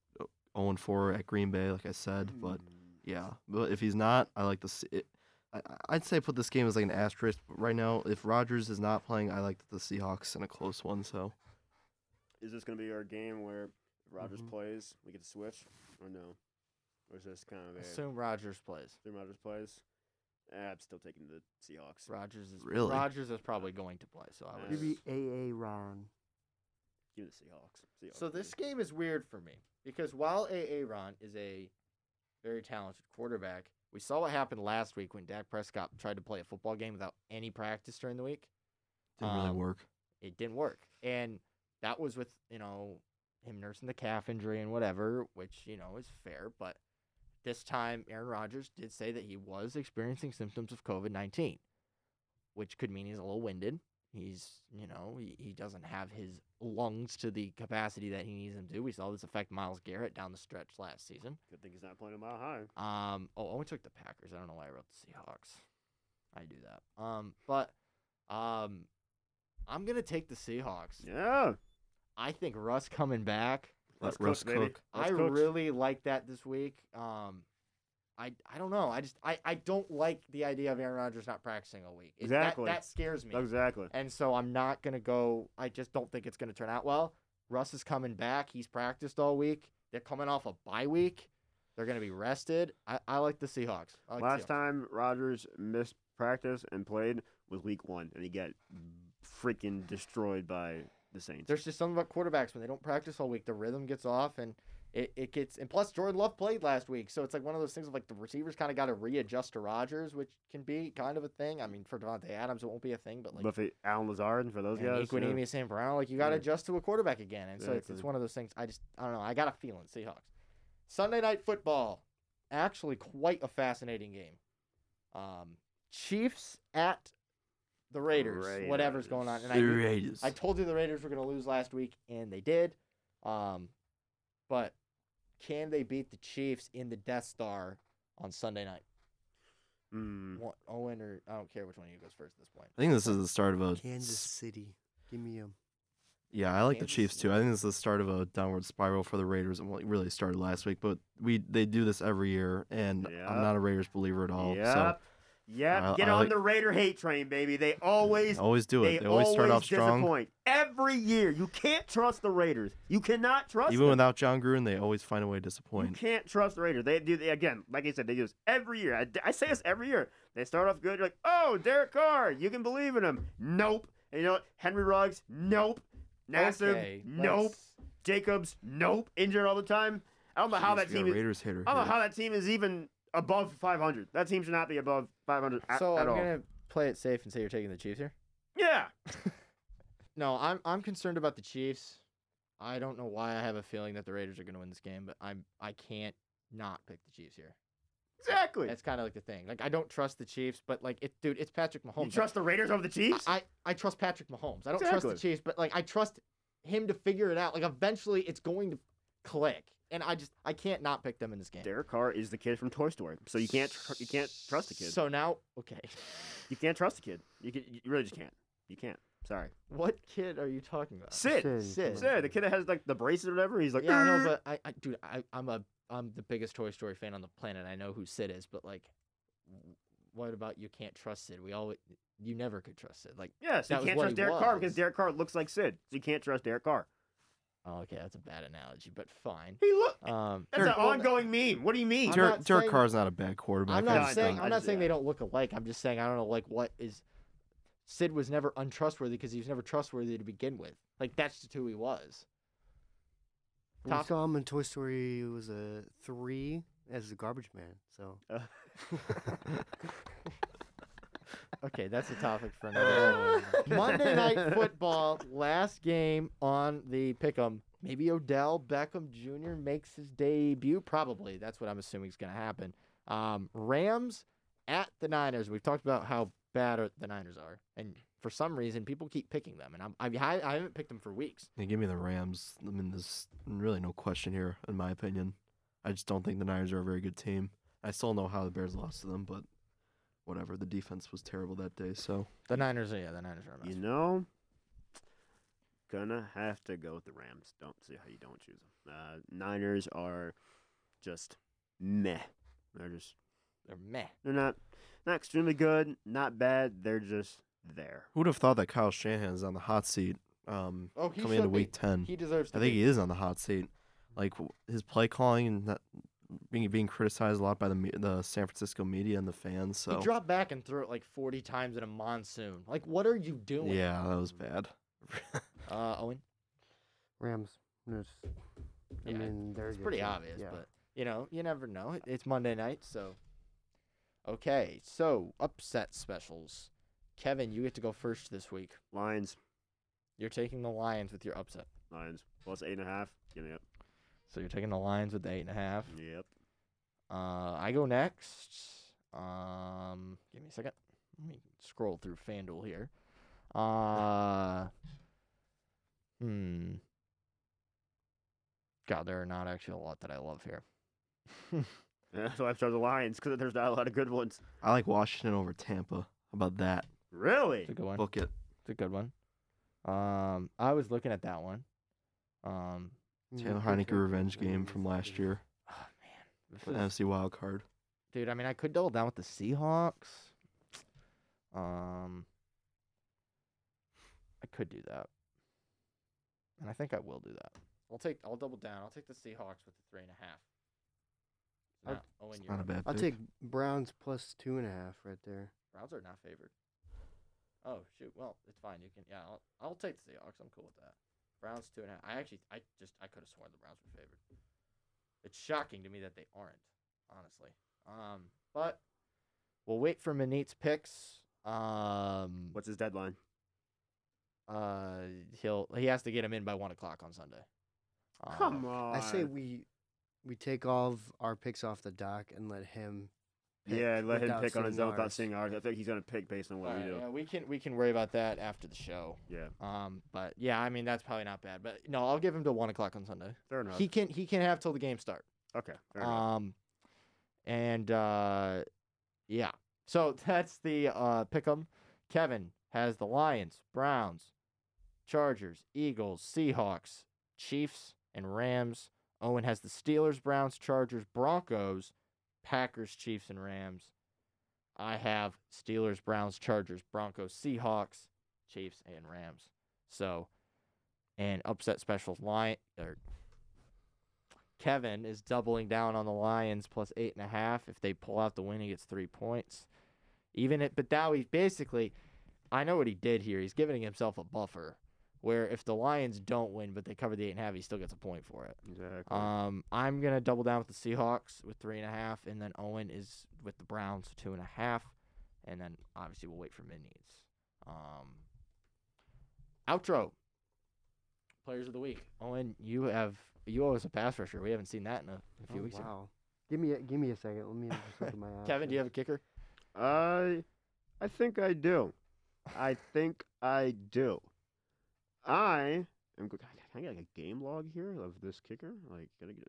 0 4 at Green Bay, like I said. But yeah, but if he's not, I like the. s- It, I, I- I'd say put this game as like an asterisk. But right now, if Rodgers is not playing, I like the Seahawks in a close one. So Is this gonna be our game where if Rodgers Mhm. plays, we get to switch, or no? Or is this kind of a Assume Rodgers plays. Assume Rodgers plays? Eh, I'm still taking the Seahawks. Rodgers is Really? Rodgers is probably going to play. So I would. Give AA Ron. Give me the Seahawks. Seahawks So this game is weird for me because while A. Ron is a very talented quarterback, we saw what happened last week when Dak Prescott tried to play a football game without any practice during the week. didn't really Um, work. It didn't work, and that was with you know him nursing the calf injury and whatever, which you know is fair. But this time, Aaron Rodgers did say that he was experiencing symptoms of COVID nineteen, which could mean he's a little winded. He's, you know, he, he doesn't have his lungs to the capacity that he needs them to. We saw this affect Myles Garrett down the stretch last season. Good thing he's not playing a mile high. Um, oh, I only took the Packers. I don't know why I wrote the Seahawks. I do that. Um, but um, I'm gonna take the Seahawks. Yeah. I think Russ coming back. Let's Let Russ cook, cook. Let's I cook. really like that this week. Um, I I don't know. I just I, I don't like the idea of Aaron Rodgers not practicing a week. It- Exactly. That, scares me. Exactly. And so I'm not gonna go. I just don't think it's gonna turn out well. Russ is coming back. He's practiced all week. They're coming off a bye week. They're gonna be rested. I, I like the Seahawks. I like the Last Seahawks. time Rodgers missed practice and played was week one, and he got freaking destroyed by the Saints. There's just something about quarterbacks when they don't practice all week, the rhythm gets off and it, it gets and plus Jordan Love played last week, so it's like one of those things of like the receivers kind of got to readjust to Rodgers, which can be kind of a thing. I mean, for Davante Adams, it won't be a thing, but like but for Allen Lazard and for those and guys, yeah. Equanimeous St. Brown, like you got to Yeah. adjust to a quarterback again, and so it's, it's one of those things. I just I don't know. I got a feeling Seahawks. Sunday night football, actually quite a fascinating game. Um, Chiefs at the Raiders, whatever's going on, and I The knew- Raiders. I told you the Raiders were going to lose last week, and they did. Um, but can they beat the Chiefs in the Death Star on Sunday night? Mm. One- Owen or I don't care which one of you goes first at this point. I think this is the start of a. Kansas s- City. Give me him. Yeah, I like the Chiefs City. too. I think this is the start of a downward spiral for the Raiders. and well, it really started last week, but we they do this every year, and Yep. I'm not a Raiders believer at all. Yep. Yep. I- Get I on like- the Raider hate train, baby. They always always do it. They always start off strong. disappoint. Every year. You can't trust the Raiders. You cannot trust Even them. without Jon Gruden, they always find a way to disappoint. You can't trust the Raiders. They do they, again, like I said, they do this every year. I, I say this every year. They start off good. You're like, oh, Derek Carr, you can believe in him. Nope. And you know what? Henry Ruggs, nope. Nassib, Okay, nope. let's- Jacobs, nope. Injured all the time. I don't know how Jeez, that team a is. Raiders hitter. I don't know here. how that team is even above 500. That team should not be above 500 at, So at I'm all. gonna play it safe and say you're taking the Chiefs here. Yeah. No, I'm I'm concerned about the Chiefs. I don't know why I have a feeling that the Raiders are going to win this game, but I'm I can't not pick the Chiefs here. Exactly. That's kind of like the thing. Like I don't trust the Chiefs, but like it, dude, it's Patrick Mahomes. you trust the Raiders over the Chiefs? I, I I trust Patrick Mahomes. I don't trust the Chiefs, but like I trust him to figure it out. Like eventually, it's going to click, and I just I can't not pick them in this game. Derek Carr is the kid from Toy Story, so you can't tr- you can't trust the kid. So now, okay, you can't trust the kid. You can, you really just can't. You can't. Sorry. what kid are you talking about? Sid. Sid. Sid. Sid, the kid that has like the braces or whatever. He's like, yeah, I know, but I, I dude, I, I'm a, I'm the biggest Toy Story fan on the planet. I know who Sid is, but like, what about you can't trust Sid? We all, you never could trust Sid. Like, yes, that you can't trust he Derek Carr because. Derek Carr looks like Sid, so you can't trust Derek Carr. Oh, okay, that's a bad analogy, but fine. He look. Um, That's Derek- an ongoing meme. What do you mean? I'm Derek, not Derek saying- Carr's not a bad quarterback. I'm not No, saying I'm not just- saying they don't look alike. I'm just saying I don't know like what is Sid was never untrustworthy because he was never trustworthy to begin with. Like that's just who he was. We Top- saw him in Toy Story. It was a three as the garbage man. So Uh, Okay, that's a topic for another day. Monday night football, last game on the pick'em. Maybe Odell Beckham Jr. makes his debut. Probably. That's what I'm assuming is going to happen. Um, Rams at the Niners. We've talked about how bad the Niners are, and for some reason, people keep picking them, and I'm, I, I I haven't picked them for weeks. Yeah, give me the Rams. I mean, there's really no question here, in my opinion. I just don't think the Niners are a very good team. I still know how the Bears lost to them, but whatever. The defense was terrible that day, so The Niners, are yeah, the Niners are a mess. you know, gonna have to go with the Rams. Don't see how you don't choose them. Uh, Niners are just meh. They're just They're meh. they're not not extremely good, not bad. They're just there. who would have thought that Kyle Shanahan is on the hot seat um, Oh, he coming into should be. Week Ten? He deserves to. I think be. he is on the hot seat. Like w- his play calling and that being being criticized a lot by the the San Francisco media and the fans. So He dropped back and threw it like 40 times in a monsoon. Like, what are you doing? yeah, that was bad. Uh, Owen. Rams. It's, I Yeah, mean, they're It's pretty team. obvious, Yeah. but you know, you never know. It's Monday night, so. Okay, so upset specials. Kevin, you get to go first this week. Lions, You're taking the Lions with your upset. Lions plus eight and a half. Give me up. So you're taking the Lions with the eight and a half. Yep. Uh, I go next. Um, give me a second. Let me scroll through FanDuel here. Uh, hmm. God, there are not actually a lot that I love here. Yeah, so I chose the Lions because there's not a lot of good ones. I like Washington over Tampa. How about that? Really? It's a good one. Book it. It's a good one. Um, I was looking at that one. Um, Taylor good Heinicke revenge game from last year. oh man, for the NFC wild card. dude. I mean, I could double down with the Seahawks. Um, I could do that, and I think I will do that. I'll take. I'll double down. I'll take the Seahawks with the three and a half. I'd- Now, Owen, It's you're not a up. bad I'll pick. take Browns plus two and a half right there. Browns are not favored. Oh shoot. Well, it's fine. You can. Yeah, I'll, I'll take the Seahawks. I'm cool with that. Browns two and a half. I actually, I just, I could have sworn the Browns were favored. It's shocking to me that they aren't, honestly. Um, but we'll wait for Manit's picks. Um, What's his deadline? uh, he'll he has to get him in by one o'clock on Sunday. Um, Come on. I say we we take all of our picks off the dock and let him. Pick Yeah, let him pick on his seeing own without seeing ours. I think he's gonna pick based on what we alright, do. yeah, we can we can worry about that after the show. Yeah, Um, but yeah, I mean that's probably not bad. But no, I'll give him to one o'clock on Sunday. fair enough. He can he can have till the game start. okay, fair enough. Um, and uh, yeah. So that's the uh pick'em. Kevin has the Lions, Browns, Chargers, Eagles, Seahawks, Chiefs, and Rams. Owen has the Steelers, Browns, Chargers, Broncos, Packers, Chiefs, and Rams. I have Steelers, Browns, Chargers, Broncos, Seahawks, Chiefs, and Rams. So, and upset specials line or Kevin is doubling down on the Lions plus eight and a half. If they pull out the win, he gets three points. Even it, but now he's basically, I know what he did here. He's giving himself a buffer Where if the Lions don't win, but they cover the eight and a half, he still gets a point for it. Exactly. Um, I'm gonna double down with the Seahawks with three and a half, and then Owen is with the Browns two and a half, and then obviously we'll wait for mid needs. Um, outro. Players of the week. Owen, you have you owe us a pass rusher. We haven't seen that in a, a few Oh, weeks. wow. Give me a, give me a second. Let me just look at my. Kevin, do you have a kicker? I, I think I do. I think I do. I am. Can I get like a game log here of this kicker? Like, gotta get.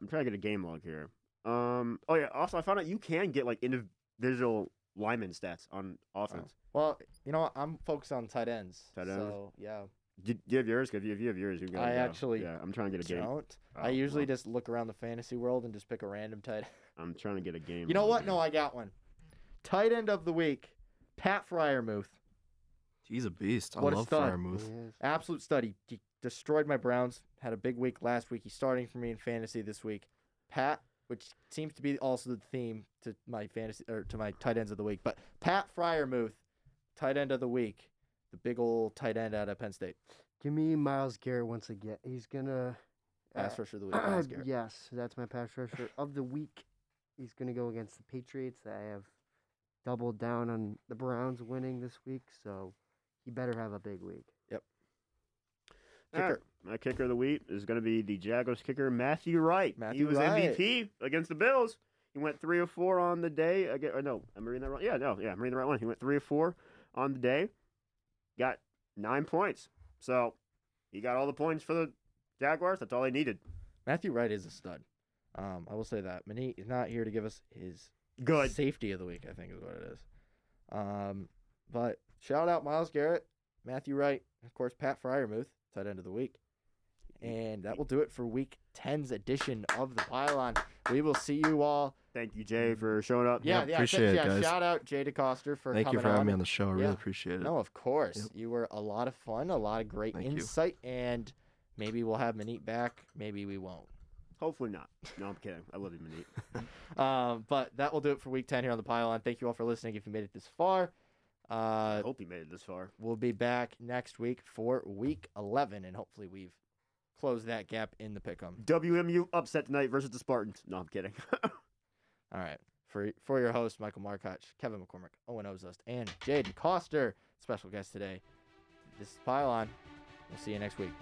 I'm trying to get a game log here. Um. Oh yeah. Also, I found out you can get like individual lineman stats on offense. Well, you know what? I'm focused on tight ends. Tight ends? So yeah, Do, do you have yours? If you, if you have yours, you can. I go. actually Yeah, I'm trying to get a game. don't. Oh, I usually well, just look around the fantasy world and just pick a random tight. I'm trying to get a game. You know what? here. No, I got one. Tight end of the week, Pat Freiermuth. He's a beast. I What a love stud. Freiermuth. Absolute study. He destroyed my Browns. Had a big week last week. He's starting for me in fantasy this week. Pat, which seems to be also the theme to my fantasy or to my tight ends of the week. But Pat Freiermuth, tight end of the week, the big old tight end out of Penn State. Give me Myles Garrett once again. He's gonna. Pass uh, rusher of the week. Myles Garrett. yes, that's my pass rusher of the week. He's gonna go against the Patriots. I have doubled down on the Browns winning this week, so he better have a big week. Yep. Kicker. My kicker of the week is going to be the Jaguars kicker Matthew Wright. Matthew he was Wright. MVP against the Bills. He went three or four on the day. Again, or no, I'm reading that wrong. Yeah, no, yeah, I'm reading the right one. He went three or four on the day. Got nine points. So he got all the points for the Jaguars. That's all they needed. Matthew Wright is a stud. Um, I will say that. Manny is not here to give us his Good. safety of the week, I think is what it is. Um, but shout out Myles Garrett, Matthew Wright, and of course Pat Freiermuth, tight end of the week. And that will do it for week 10's edition of the Pylon. We will see you all. Thank you, Jay, for showing up. Yeah, yeah, appreciate thanks, it, yeah. guys. Shout out Jay DeCoster for coming on. Thank you for having on. me on the show. I really appreciate it. No, of course. Yep. You were a lot of fun, a lot of great Thank you. insight, and maybe we'll have Manit back. Maybe we won't. Hopefully not. No, I'm kidding. I love you, Manit. Um, but that will do it for week 10 here on the pylon. Thank you all for listening if you made it this far. I Uh, hope you made it this far. we'll be back next week for week 11, and hopefully we've closed that gap in the pick'em. WMU upset tonight versus the Spartans. No, I'm kidding. All right. For for your host, Michael Markoch, Kevin McCormick, Owen Oszust, and Jay DeCoster, special guest today. This is Pylon. We'll see you next week.